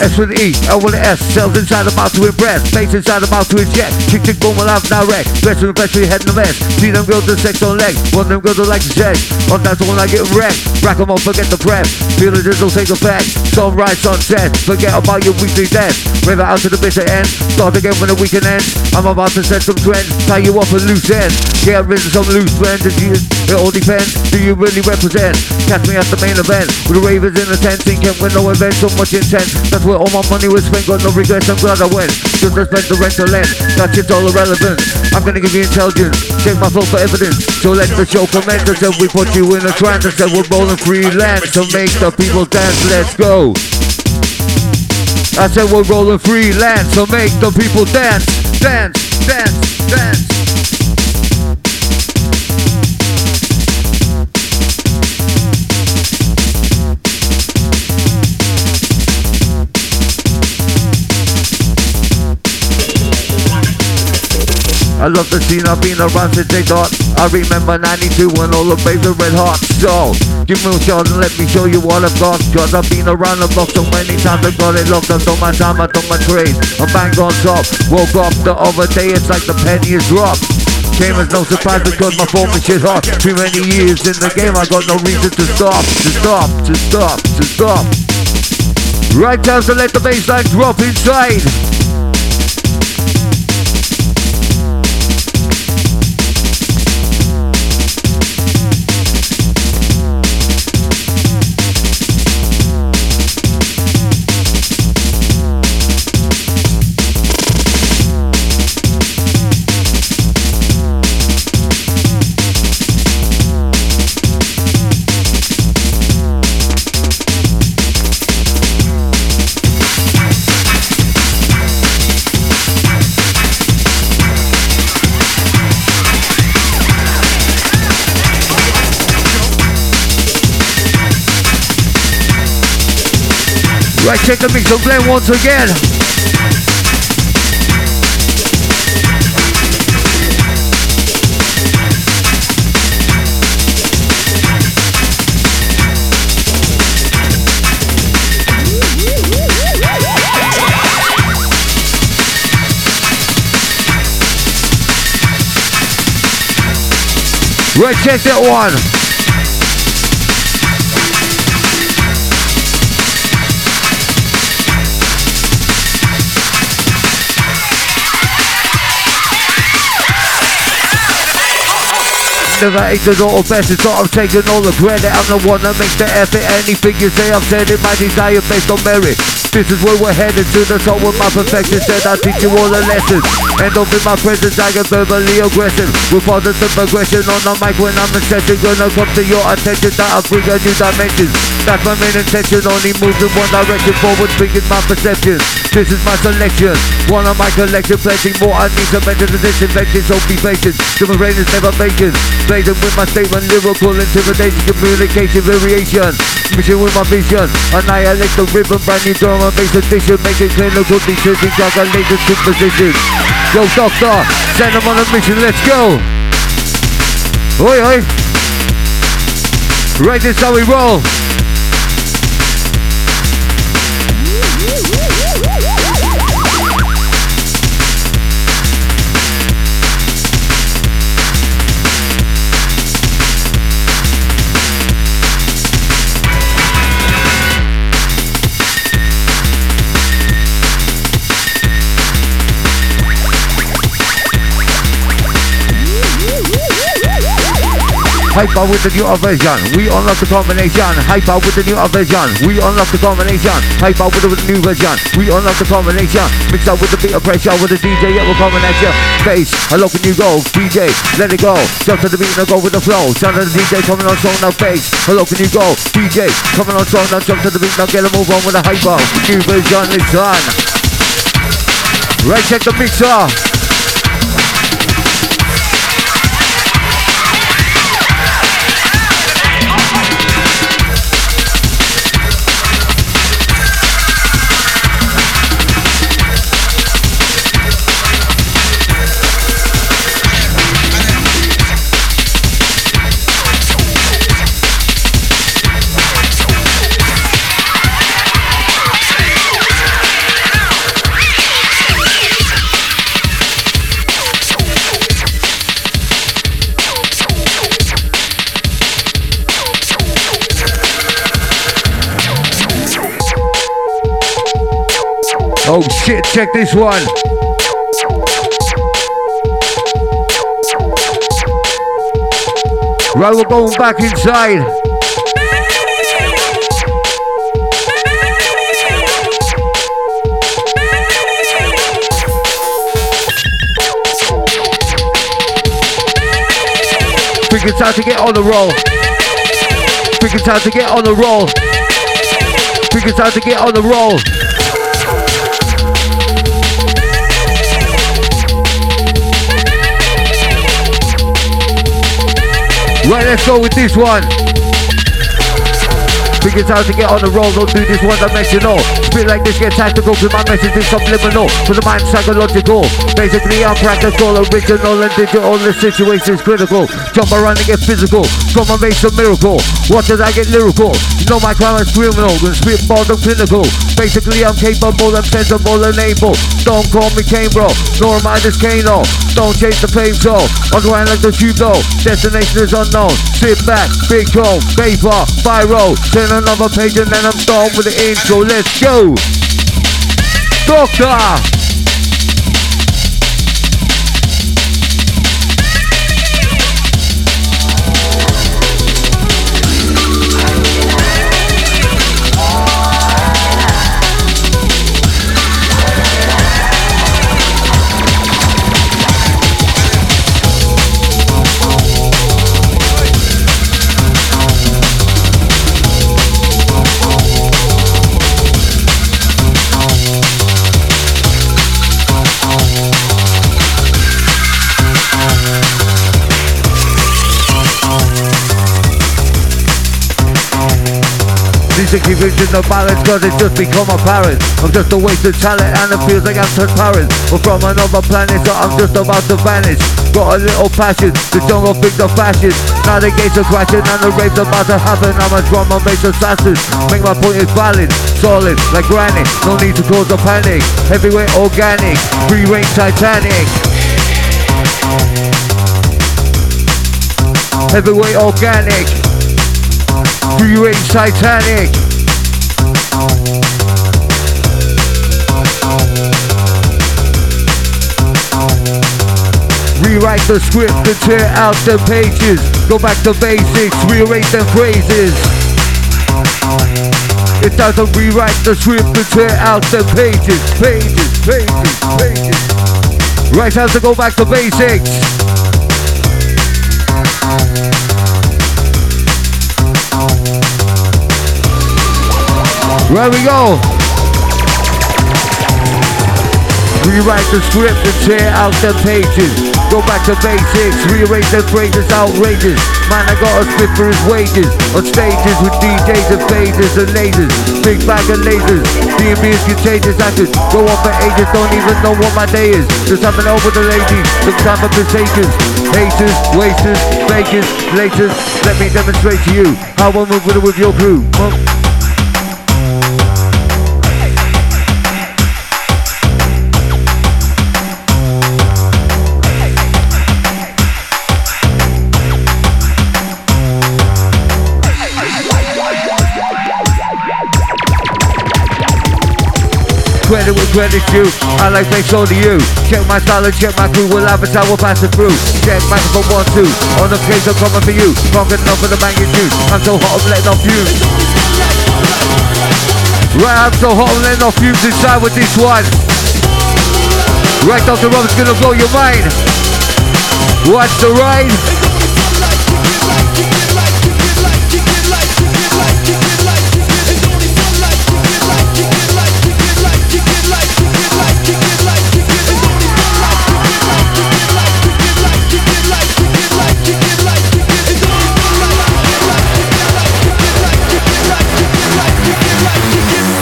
S with the E, L with the S, cells inside the mouth to impress, face inside the mouth to inject, chick chick boom alive direct, best with the we head in the vest, see them girls with sex on legs, one of them girls who like to sex, on that's the one I get wrecked, rack them up, forget the prep, feel the drizzle take effect, sunrise, sunset, forget about your weekly death, river out to the bitter end, start again when the weekend ends, I'm about to set some trends, tie you up a loose ends, get rid of some loose ends, and you, it all depends, do you really represent, catch me at the main event, With the ravers in the tent, thinking with no event, so much intent. That's where all my money was spent, got no regrets, I'm glad I went. Just to spend the rent to lent, that shit's all irrelevant. I'm gonna give you intelligence, check my flow for evidence. So let the show commence, I said we put you in a trance, I said we're rolling freelance, so make the people dance, let's go. I said we're rolling freelance, so make the people dance, dance, dance, dance. I love the scene, I've been around since they thought. I remember 92 when all the babes were red hot. So, give me a shot and let me show you what I've got. Cause I've been around the block so many times I got it locked I took my time, I took my trade. I'm bang on top, woke up the other day It's like the penny is dropped. Came as no surprise because my form is shit hot. Too many years in the game, I got no reason to stop To stop, to stop, to stop. Right time to let the bassline drop inside Right, check the mix and blend once again. Right, check that one. Never ate the best, it's not I'm taking all the credit. I'm the one that makes the effort. Anything you say I'm it. My desire based on merit This is where we're headed to the top with my perfection Said I'll teach you all the lessons. End up in my presence I get verbally aggressive. With positive aggression on the mic when I'm in session Gonna come to your attention that I bring a new dimension. That's my main intention Only moves in one direction Forward speaking my perception This is my selection One of my collection Plenty more I need to mention the disinfection So be patient. The rain is never vacant Blazing with my statement Lyrical intimidation Communication variation. Mission with my vision Annihilate the rhythm Brand new drum and bass addition Making clinical decisions Calculate the position Yo doctor Send them on a mission Let's go. Oi oi. Right this how we roll Hyper with the new version. We unlock the combination. Hyper with the new version. We unlock the combination. Hyper with the new version. We unlock the combination. Mix up with the bit of pressure with the DJ. Yeah, we're coming at you. Bass. Hello, can you go? DJ, let it go. Jump to the beat and go with the flow. Sound of the DJ coming on song now. Bass. Hello, can you go? DJ, coming on song now. Jump to the beat now. Get a move on with the hyper. New version is on. Right, check the mixer. Oh shit, check this one. Right, we're going back inside. Freaking time to get on the roll. it's time to get on the roll. it's time to get on the roll. Right, let's go with this one. It's time to get on the roll, don't do this one dimensional. Spit like this, get tactical, cause my message is subliminal. For the mind psychological. Basically, I'm practical, original and digital. The situation's critical. Jump around and get physical. Come and make some miracle. Watch as I get lyrical. You know my crime is criminal, and spitball them clinical. Basically, I'm capable, I'm sensible and able. Don't call me Kane, bro, nor am I this Kano. Don't chase the fame show. I'm going like the tube though. Destination is unknown. Sit back, big cone, vapor, viral. Turn another page and then I'm done with the intro. Let's go. Doctor. Music division of balance cause it just become apparent. I'm just a wasted talent and it feels like I'm transparent. But from another planet so I'm just about to vanish. Got a little passion, the jungle thinks the fashion. Now the gates are crashing and the rave's about to happen. I'm a drummer makes assassin. Make my point is valid, solid like granite. No need to cause a panic. Heavyweight organic, free range titanic. Heavyweight organic Titanic. Rewrite the script and tear out the pages. Go back to basics, rearrange the phrases. Time to rewrite the script and tear out the pages, pages, pages, pages. Right time to go back to basics. Where we go? Rewrite the script and tear out the pages. Go back to basics, rearrange the phrases outrageous. Man, I got a spit for his wages. On stages with DJs and phasers and lasers. Big bag of lasers. D&B is contagious. I could go on for ages, don't even know what my day is. Just having over the ladies, time for takers. Haters, wasters, fakers, laters. Let me demonstrate to you how I move with with your crew. Credit with credit due. I like make sure to you. Check my style and check my crew. We'll have a tower passing through. Check my microphone one two. On the case, I'm coming for you. Conquered enough for the juice. I'm so hot I'm letting off fumes. Right, I'm so hot I'm letting off fumes inside with this one. Right, Dr. Rob's gonna blow your mind. Watch the ride.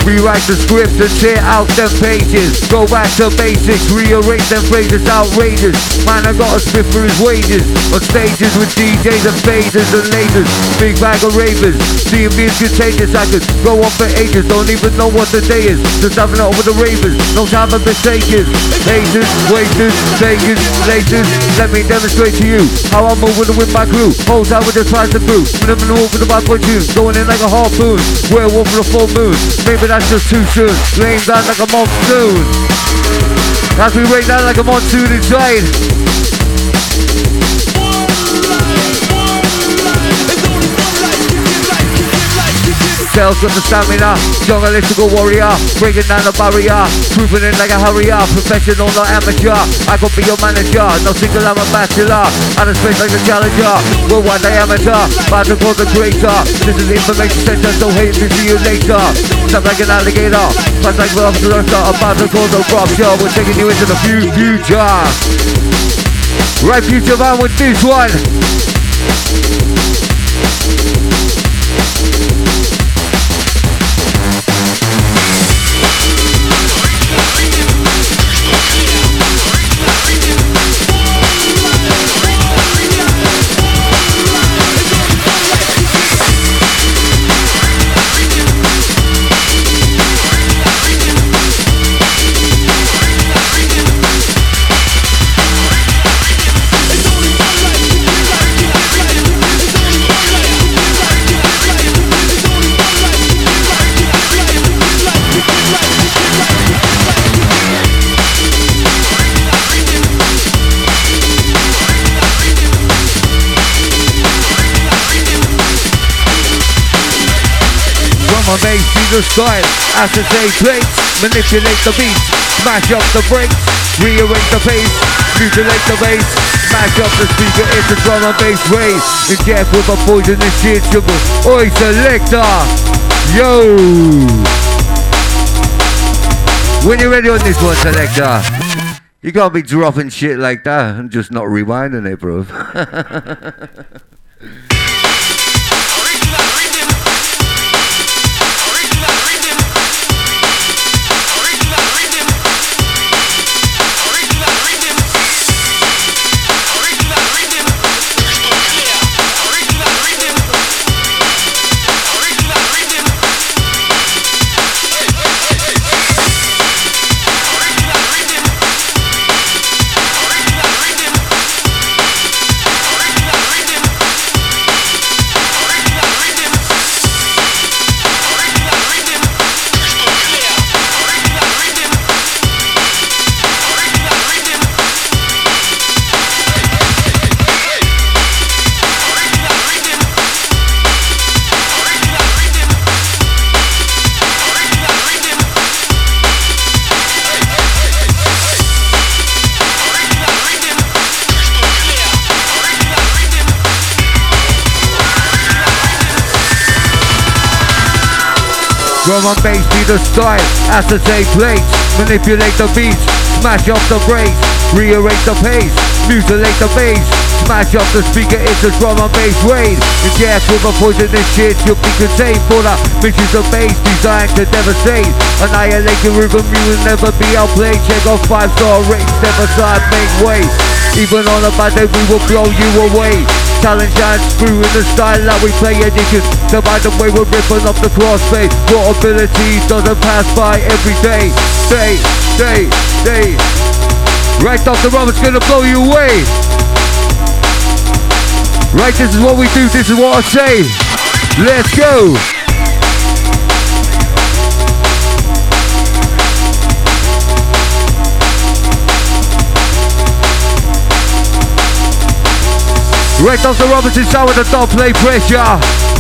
Rewrite the script and tear out them pages. Go back to basics, rearrange them phrases outrageous. Man, I got a spit for his wages. On stages with DJs and phasers and lasers. Big bag of ravers. Seeing me is contagious. I could go on for ages. Don't even know what the day is. Just having it over the ravers. No time for mistakes. Haters, wasters, fakers, lasers. Let me demonstrate to you how I'm moving with my crew. Hold out with the price of crew. Minimum over the bad boy tunes. Going in like a harpoon. Werewolf with a full moon. Maybe that's just too soon. Rain down like a monsoon. As we rain down like a monsoon inside. Sales got the stamina, journalistical warrior, breaking down the barrier, proving it like a hurrier, professional not amateur. I could be your manager, no single I'm a bachelor, out of space like the challenger, worldwide diameter, about to call the creator. This is the information center, so hate to see you later. Stop like an alligator, fast like Rob Director, about to call the Show. We're taking you into the future. Right, future man with this one. And bass, be the style, acetate plates, manipulate the beat, smash up the brakes, rearrange the pace, mutilate the bass, smash up the speaker, it's a drum and bass rave. In death with a poisonous shit, sugar, oi selector, yo! When you're ready on this one, selector, you can't be dropping shit like that and just not rewinding it, bro. Drum and bass be the style, acetate plates, manipulate the beats, smash up the brakes, rearrange the pace, mutilate the bass, smash up the speaker, it's a drum and bass raid. You gas with a poisonous shit, you'll be contained for the missions of bass designed to devastate. Annihilate your rhythm, you will never be outplayed. Check out five star rates, step aside, make way. Even on a bad day, we will blow you away. Challenge and screw in the style that we play edition. So by the way we're ripping off the crossfade. Your ability doesn't pass by every day. Day, day, day. Right, Dr. Robert's gonna blow you away. Right, this is what we do, this is what I say. Let's go. Right, Dr. Robinson sound with the top play pressure.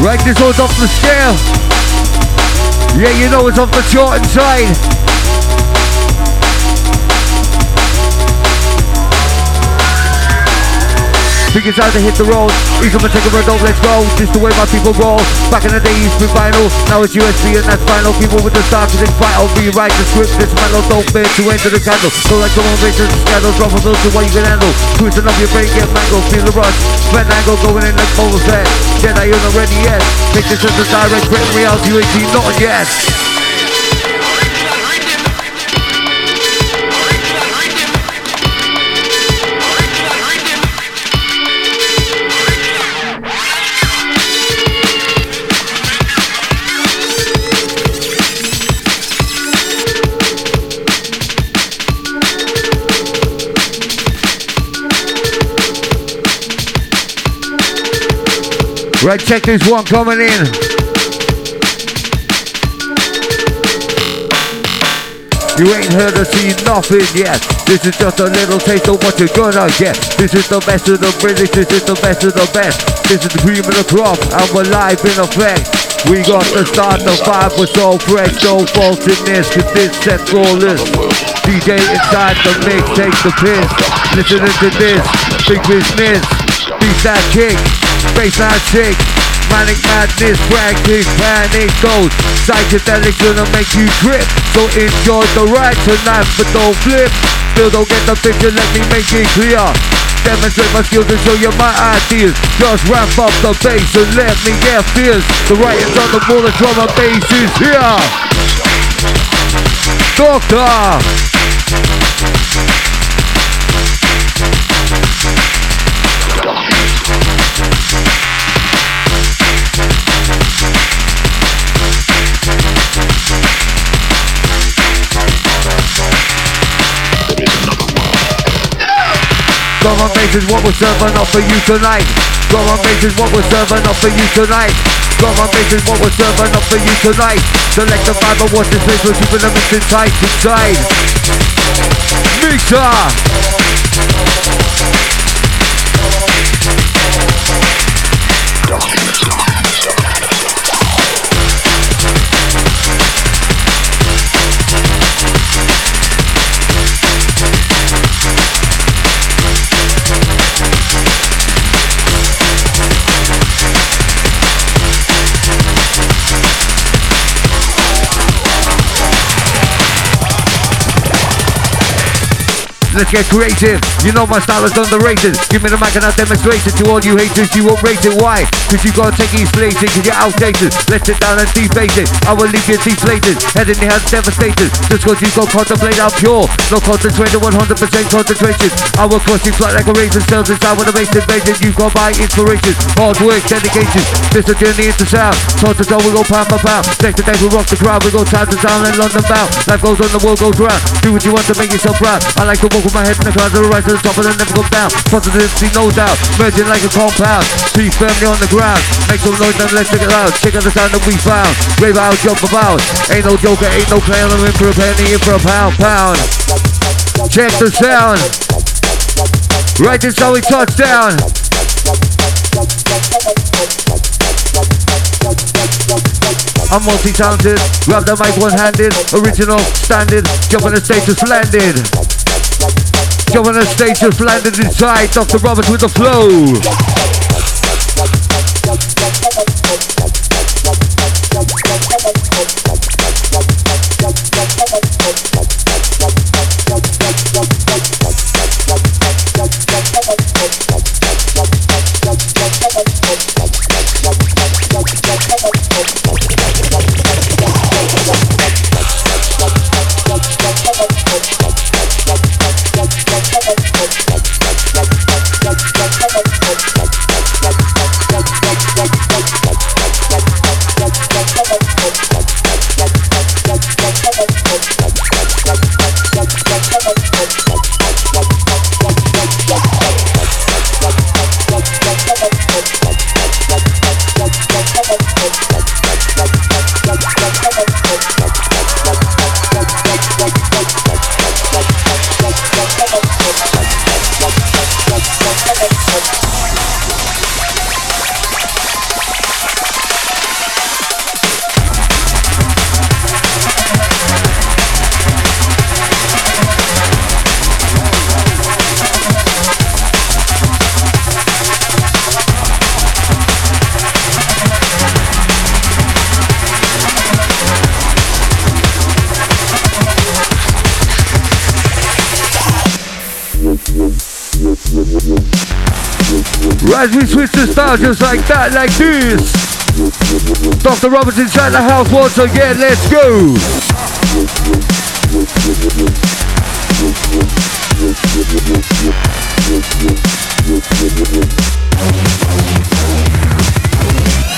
Right, this one's off the scale. Yeah, you know it's off the short side. Figures how to hit the road. Of them take a red dog, let's go. Just the way my people roll. Back in the day, used to be vinyl. Now it's USB and that's final. People with the start to this vital. Rewrite the script, this mellow don't bear to enter the candle. So like the motivation, the scandal. Drop a to what you can handle. Twisting up your brain, get mango, feel the rush. Spread angle, going in like Boba Fett. Jedi, you're not ready yet. Make this as a direct threat, reality, you ain't not yet. Right, check this one coming in. You ain't heard or seen nothing yet. This is just a little taste of what you're gonna get. This is the best of the British, this is the best of the best. This is the cream of the crop, and we're live in effect. We got to start the vibe, we're so fresh, no fault in this, cause this set's flawless. DJ inside the mix takes the piss. Listening to this, big business. Beat that kick, baseline sick. Manic madness, practice, panic goes Psychedelic gonna make you trip So enjoy the ride tonight but don't flip. Still don't get the picture, let me make it clear. Demonstrate my skills and show you my ideas. Just ramp up the bass and let me get fierce. The writings on the wall, the drum and bass is here. Doctor And bass is what we're serving up for you tonight. And bass is what we're serving up for you tonight. And bass is what we're serving up for you tonight. Select the and watch this place, we're keeping the mix inside, inside. Mixer! Let's get creative. You know my style is underrated. Give me the mic and I'll demonstrate it to all you haters. You won't rate it. Why? Cause you gotta take these places cause you're outdated. Let's sit down and deflate it. I will leave you deflated. Head in the hands devastated. Just cause you go contemplate, I'm pure. No concentrated, 100% concentration. I will cross you flat like a razor. Cells inside with a base invasion. You got my inspiration. Hard work, dedication. This a journey into sound. Toss to toe, we go pound by pound. Next day, we rock the crowd. We go town to town and London bound. Life goes on, the world goes round. Do what you want to make yourself proud. I like to walk my head in the clouds. I'll Rise to the top and then never go down. Positivity, no doubt. Merging like a compound. Feet firmly on the ground. Make some noise and let's check it out. Check out the sound that we found. Rave out, jump about. Ain't no joker, ain't no clown. I'm in for a penny, in for a pound, pound. Check the sound. Right this how we touch down. I'm multi-talented, grab the mic one-handed, original, standard, jump on the stage just landed. Jump on the stage just landed inside, Dr. Roberts with the flow. As we switch the style just like that, like this. Dr. Roberts inside the house once again, let's go.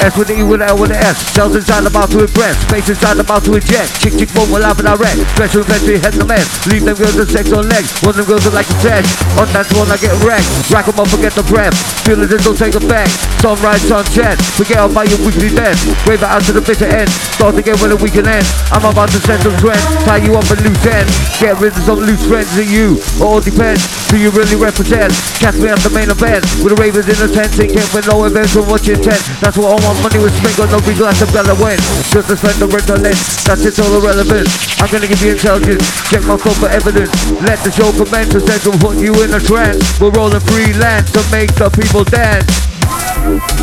S with the E with the L with the S. Cells inside the mouth to impress. Space inside the mouth to inject. Chick chick boom will and I wreck. Special eventually head the man. Leave them girls with sex on legs. One them girls are like a sex. On that one I get wrecked. Rack 'em up, forget the breath. Feel it, don't take back. Sunrise, sunset. Forget about your weekly best. Wave it out to the bitter end. Start again when the weekend ends. I'm about to set some trends. Tie you up in loose ends. Get rid of some loose friends in you. All depends. Do you really represent? Catch me at the main event. With the ravens in the tent. Thinking with no events from what you intend. That's what all my money was spent. Reason to better win. Just to spend the list. That's it's all irrelevant. I'm gonna give you intelligence. Check my phone for evidence. Let the show commence. Essential put you in a trance. We're rolling freelance to make the people dance.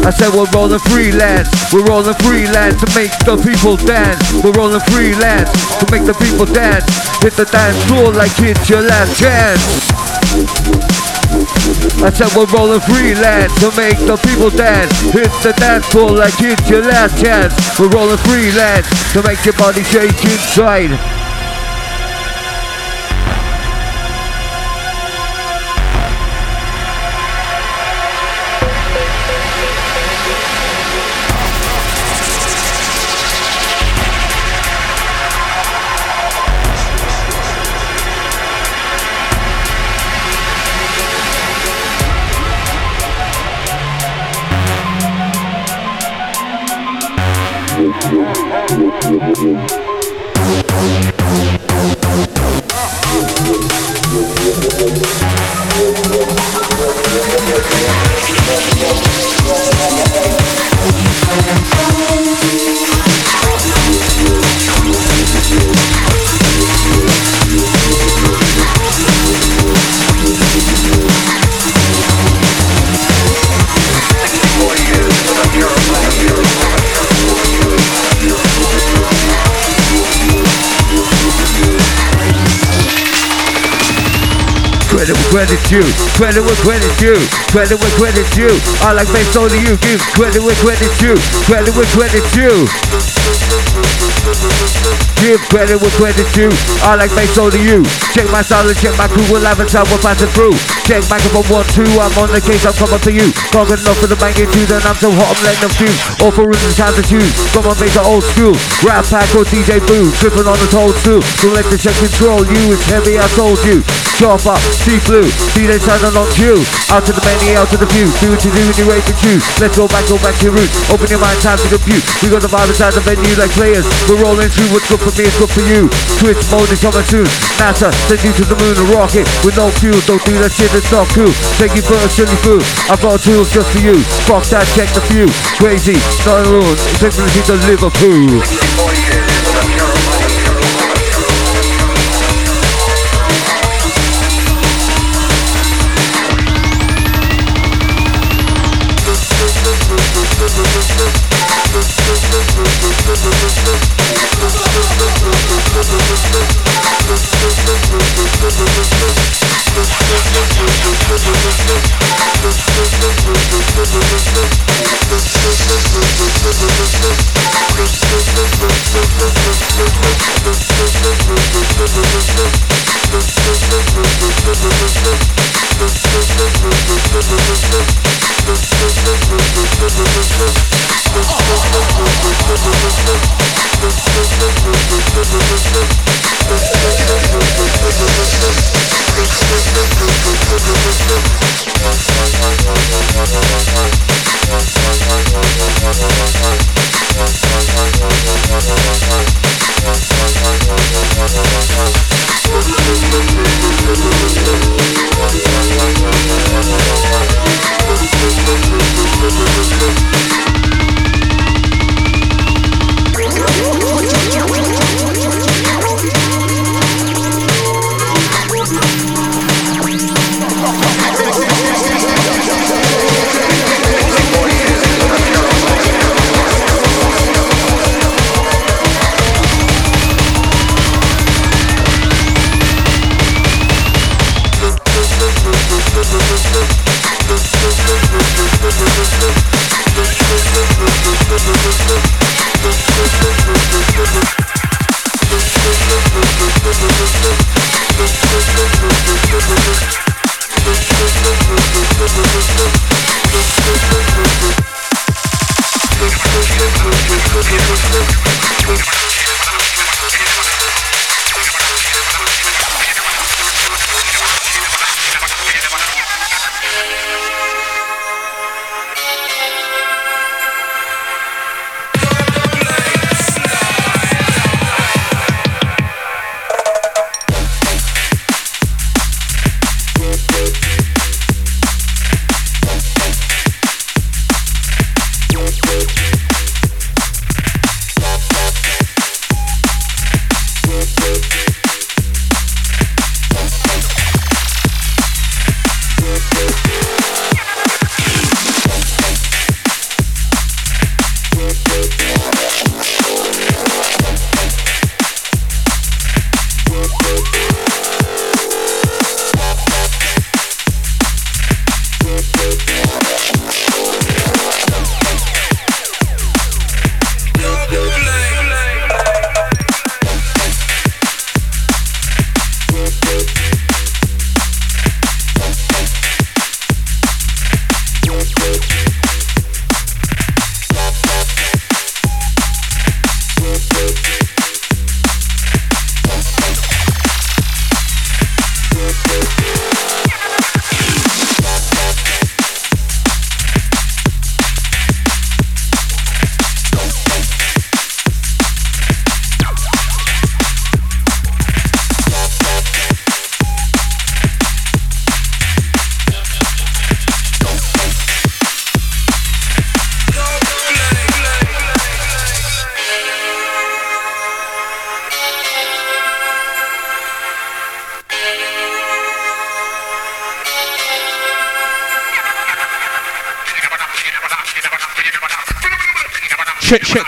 I said we're rolling freelance, we're rolling freelance to make the people dance. We're rolling freelance to make the people dance. Hit the dance floor like it's your last chance. I said we're rolling freelance to make the people dance. Hit the dance floor like it's your last chance. We're rolling freelance to make your body shake inside. Credit with credit due, credit with credit due, credit with credit due. I like based on you, give credit with credit due, credit with credit due. Give credit with credit due. I like based on you. Check my style and check my crew. We'll have a time we're passing through. Check back if I want to. I'm on the case. I'm coming for you. Can't enough for the banging tunes and I'm so hot. I'm letting them fuse. All for reasons time to choose. Come on, make the old school. Rap pack or DJ Boo. Tripping on the toad stool. Don't let the check control you. It's heavy. I told you. Sharp up, see blue, DJ turning on you. Out to the many, out to the few. Do what you do you raise and choose. Let's go back, go back to roots. Open your mind, time to compute. We got the vibe inside the venue like players. We're rolling through what's good for me, it's good for you. Twitch mode is coming soon. NASA send you to the moon and rocket with no fuel. Don't do that shit, it's not cool. Take you for a silly fool. I've got tools just for you. Fuck that, check the few. Crazy, not alone. Technology to the Liverpool. Oh, oh, oh,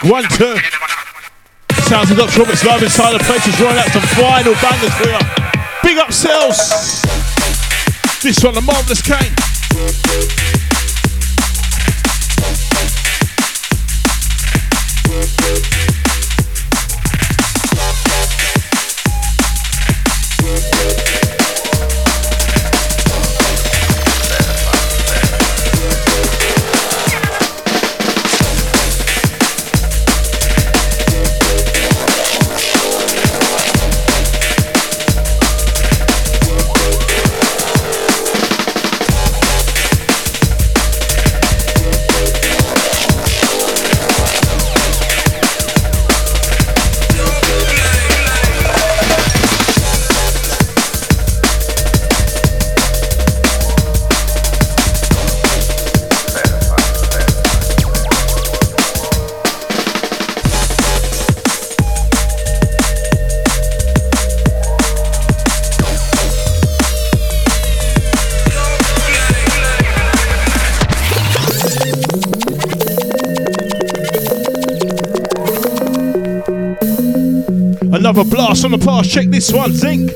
one, two. Sounds of Dr. Roberts live inside the place is rolling out some final bangers for you. Big up sales. This one, the Marvellous Cain. Another blast on the past. Check this one, Zinc.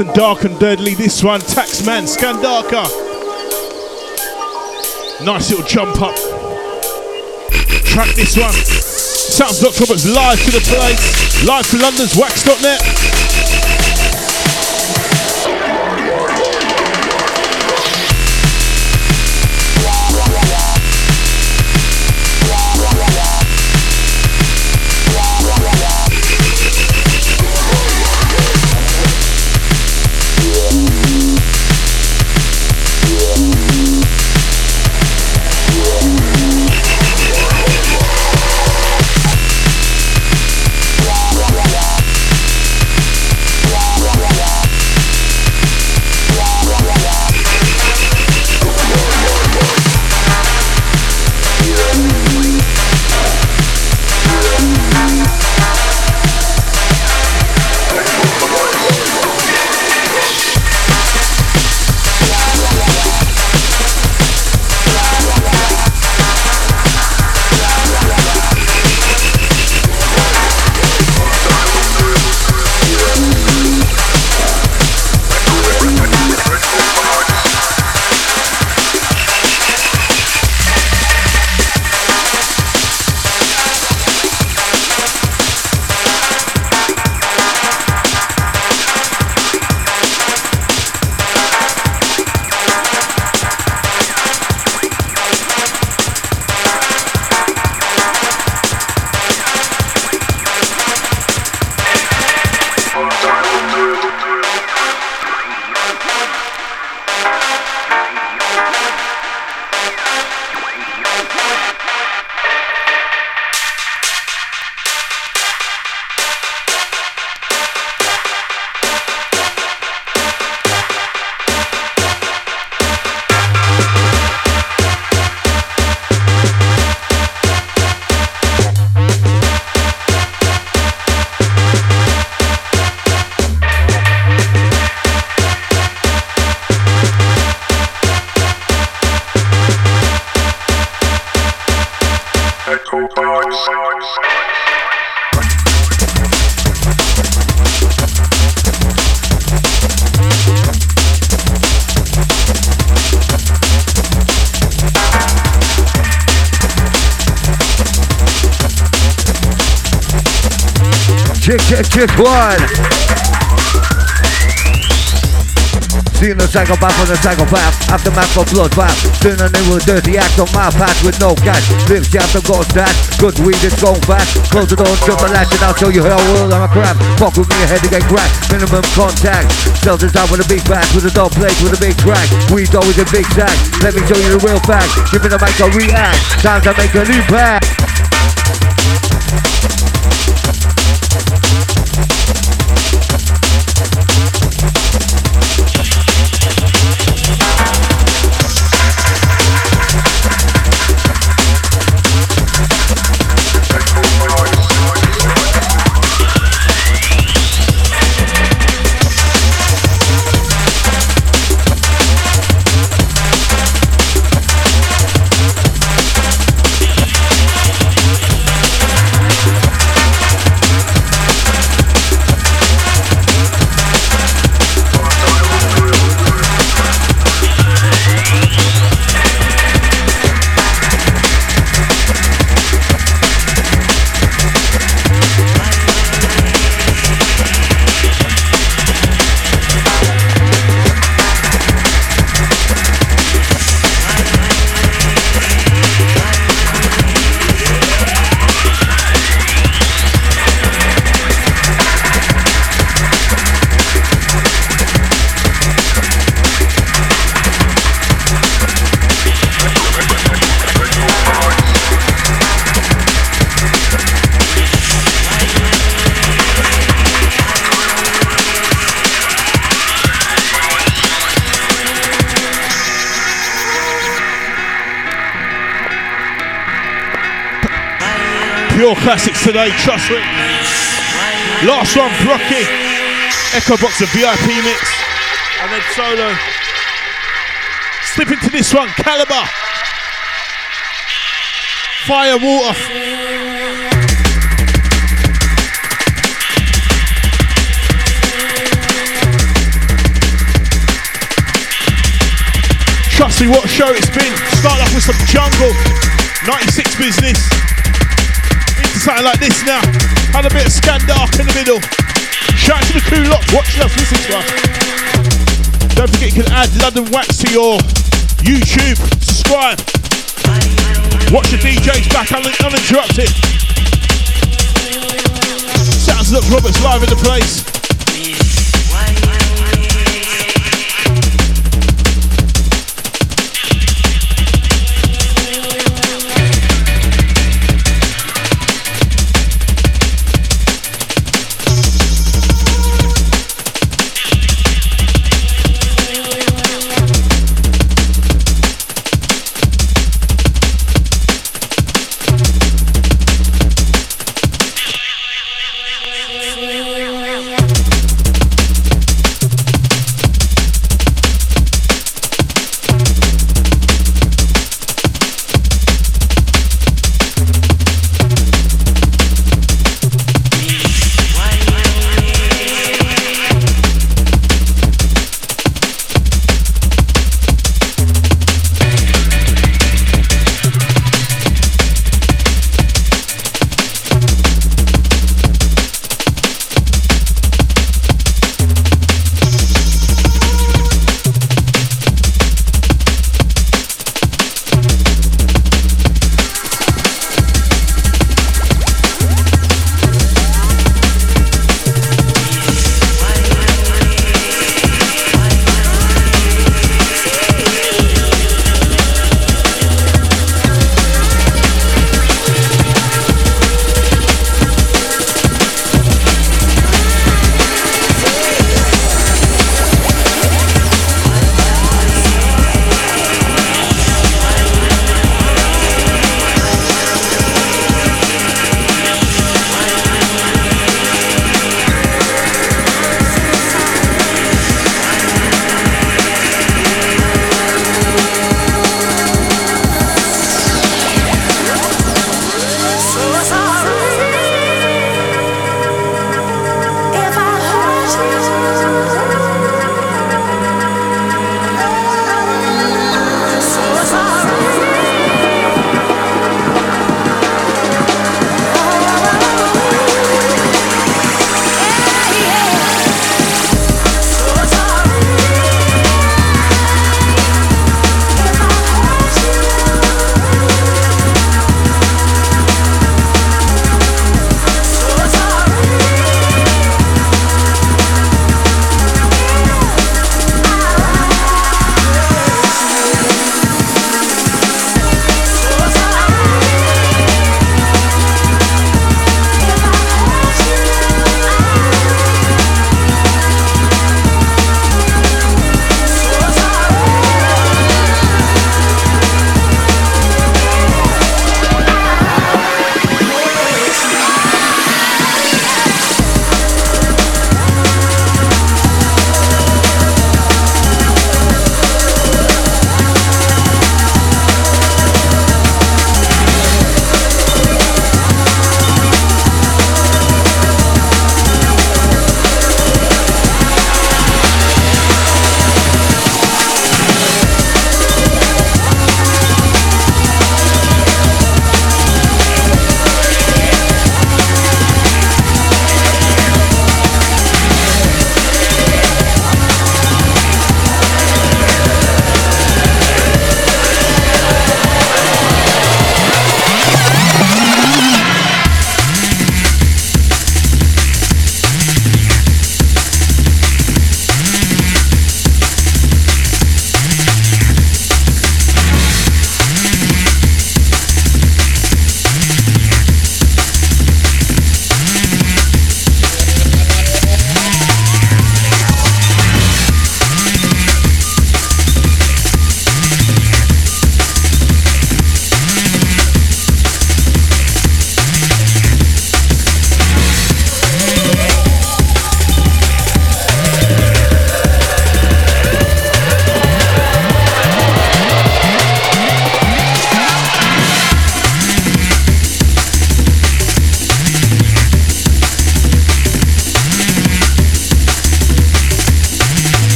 And dark and deadly. This one, Taxman Skandaka. Nice little jump up. Track this one. Sounds Dr. Roberts live to the place. Live to London's wax.net. Check one. Seeing the psychopath on the psychopath Aftermath for bloodbath Synonym with dirty act on my path with no cash. Lives out the ghost dash Good weed it's going fast. Close the door, jump the latch and I'll show you how well I'm a crap. Fuck with me, your head to get cracked. Minimum contact. Sell this out with a big back With a dog plate with a big track. Weed's always a big sack. Let me show you the real fact. Give me the mic, I'll react. Times I make a new Pure trust me. Last one, Brockie. Echo Box, of VIP mix. And then solo. Slip into this one, Calibre. Fire water. Trust me, what show it's been. Start off with some jungle, 96 business. Something like this now. Had a bit of Skandark in the middle. Shout out to the crew lot watching us, listen to us. Don't forget you can add London Wax to your YouTube. Subscribe. Watch the DJs back un- uninterrupted. Sounds look Roberts live in the place.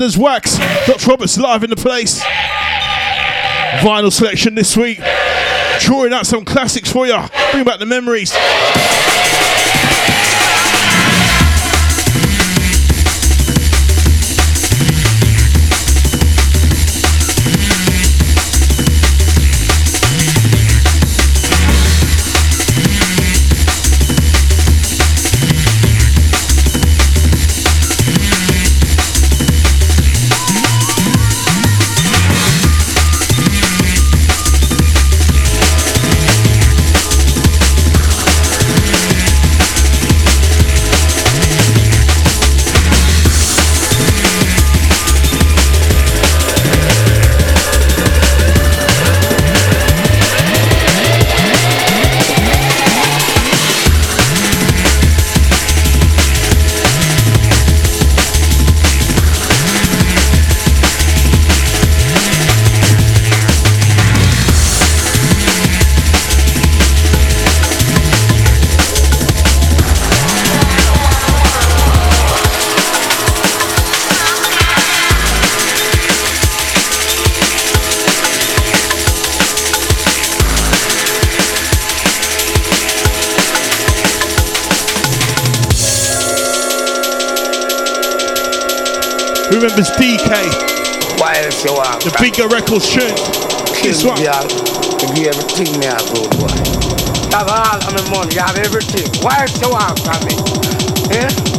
London's Wax. Dr. Roberts live in the place. Vinyl selection this week. Drawing out some classics for you. Bring back the memories. Remembers DK? Why is you want? The bigger record tune. This one. If you give everything me good boy. You have all of my money, you have everything. Why is you want from me? Eh?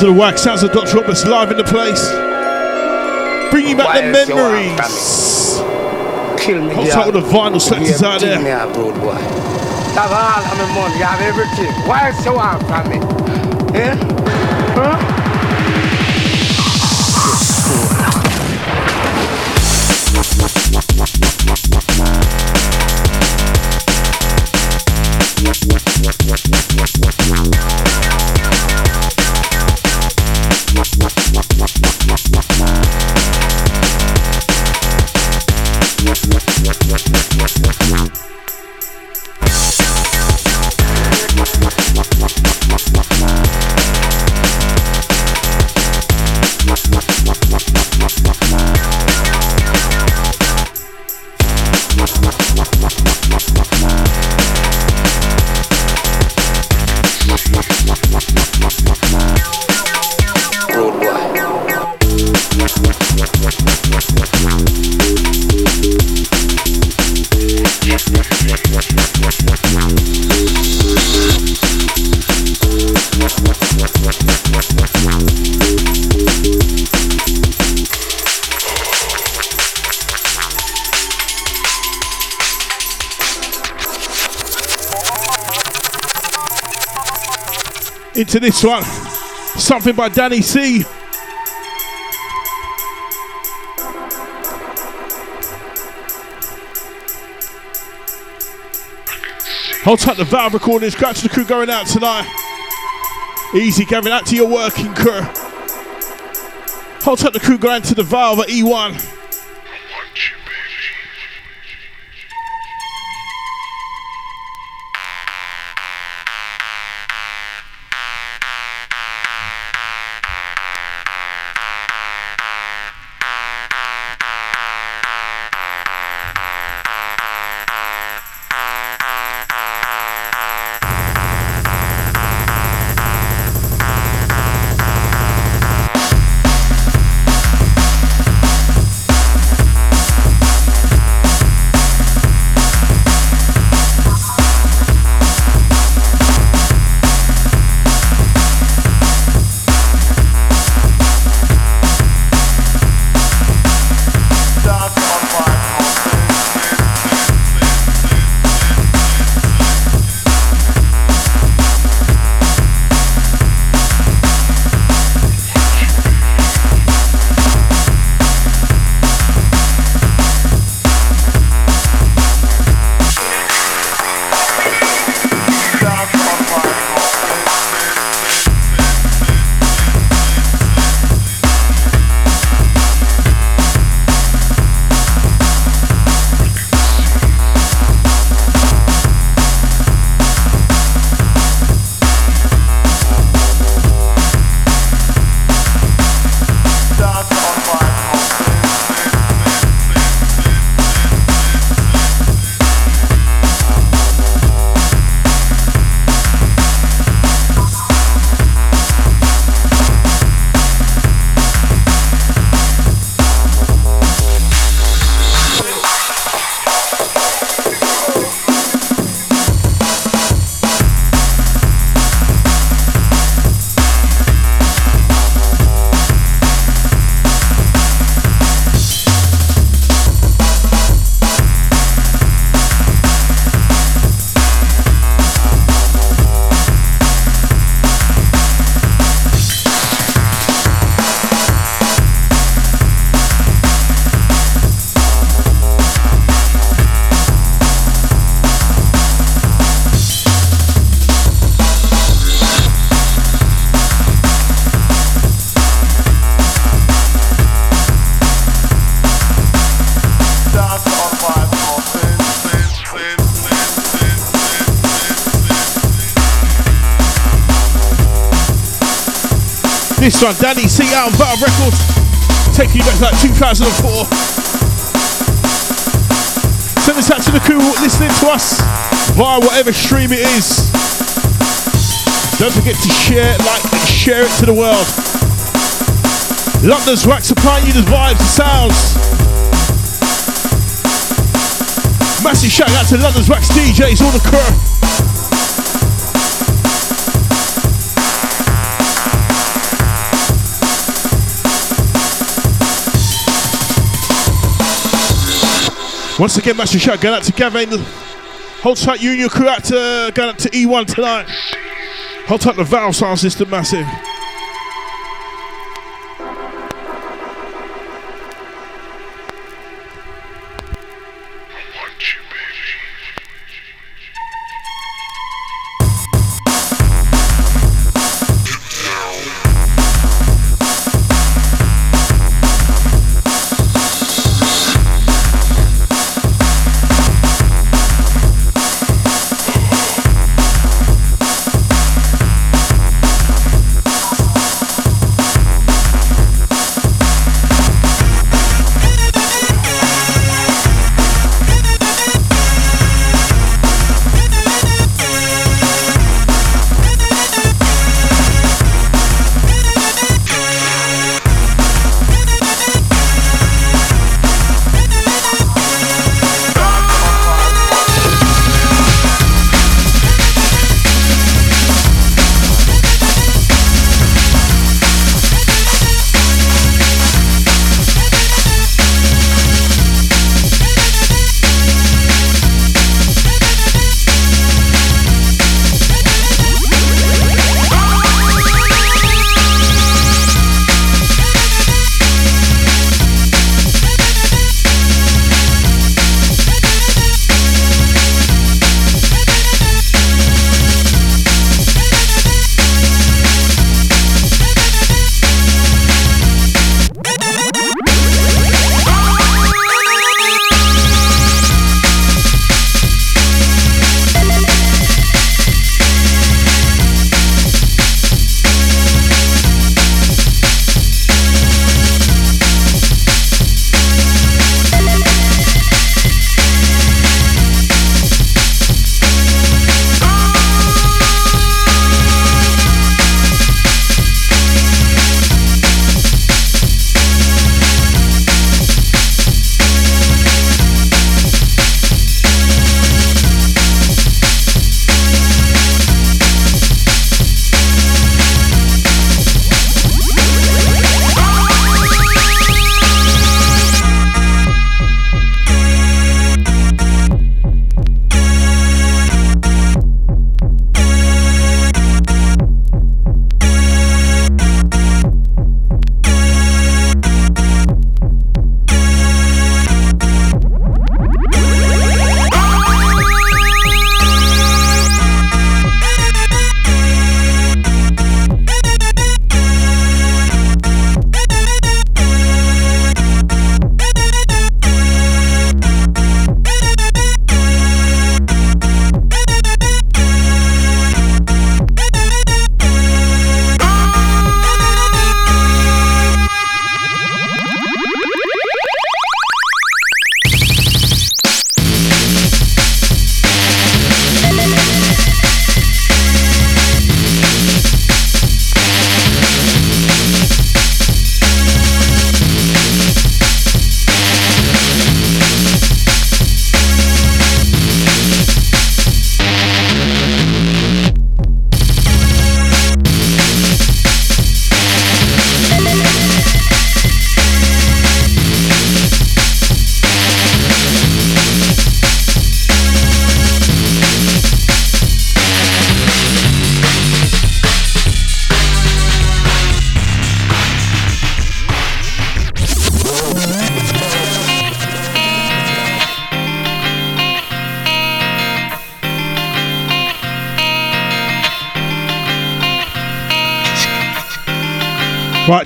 Of the wax, sounds of Dr. Roberts live in the place. Bringing back Why the is you want memories. Kill me, girl. some of the vinyl selectors out there. Me a good boy. Have all of my money, have everything. Why is you want from me? Eh? Into this one. Something by Danny C. Hold tight the Valve recordings. Scratch the crew going out tonight. Easy, Gavin, out to your working crew. Hold tight the crew going to the Valve at E1. This one, Danny C out on Battle Records. Taking you back to like 2004. Send this out to the crew listening to us via whatever stream it is. Don't forget to share, like, and share it to the world. London's Wax supplying you the vibes, the sounds. Massive shout out to London's Wax DJs, all the crew. Once again, massive shout going out to Gavin. Hold tight, your crew out to going out to E1 tonight. Hold tight the Valve sound system, massive.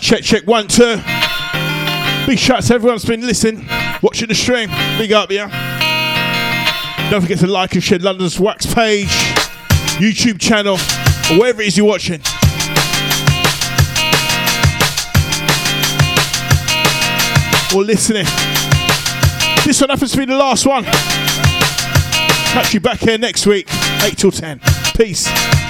Check, check, one, two. Big shout to everyone that's been listening, watching the stream. Big up, yeah. Don't forget to like and share London's Wax page, YouTube channel, or wherever it is you're watching. Or listening. This one happens to be the last one. Catch you back here next week, 8 till 10. Peace.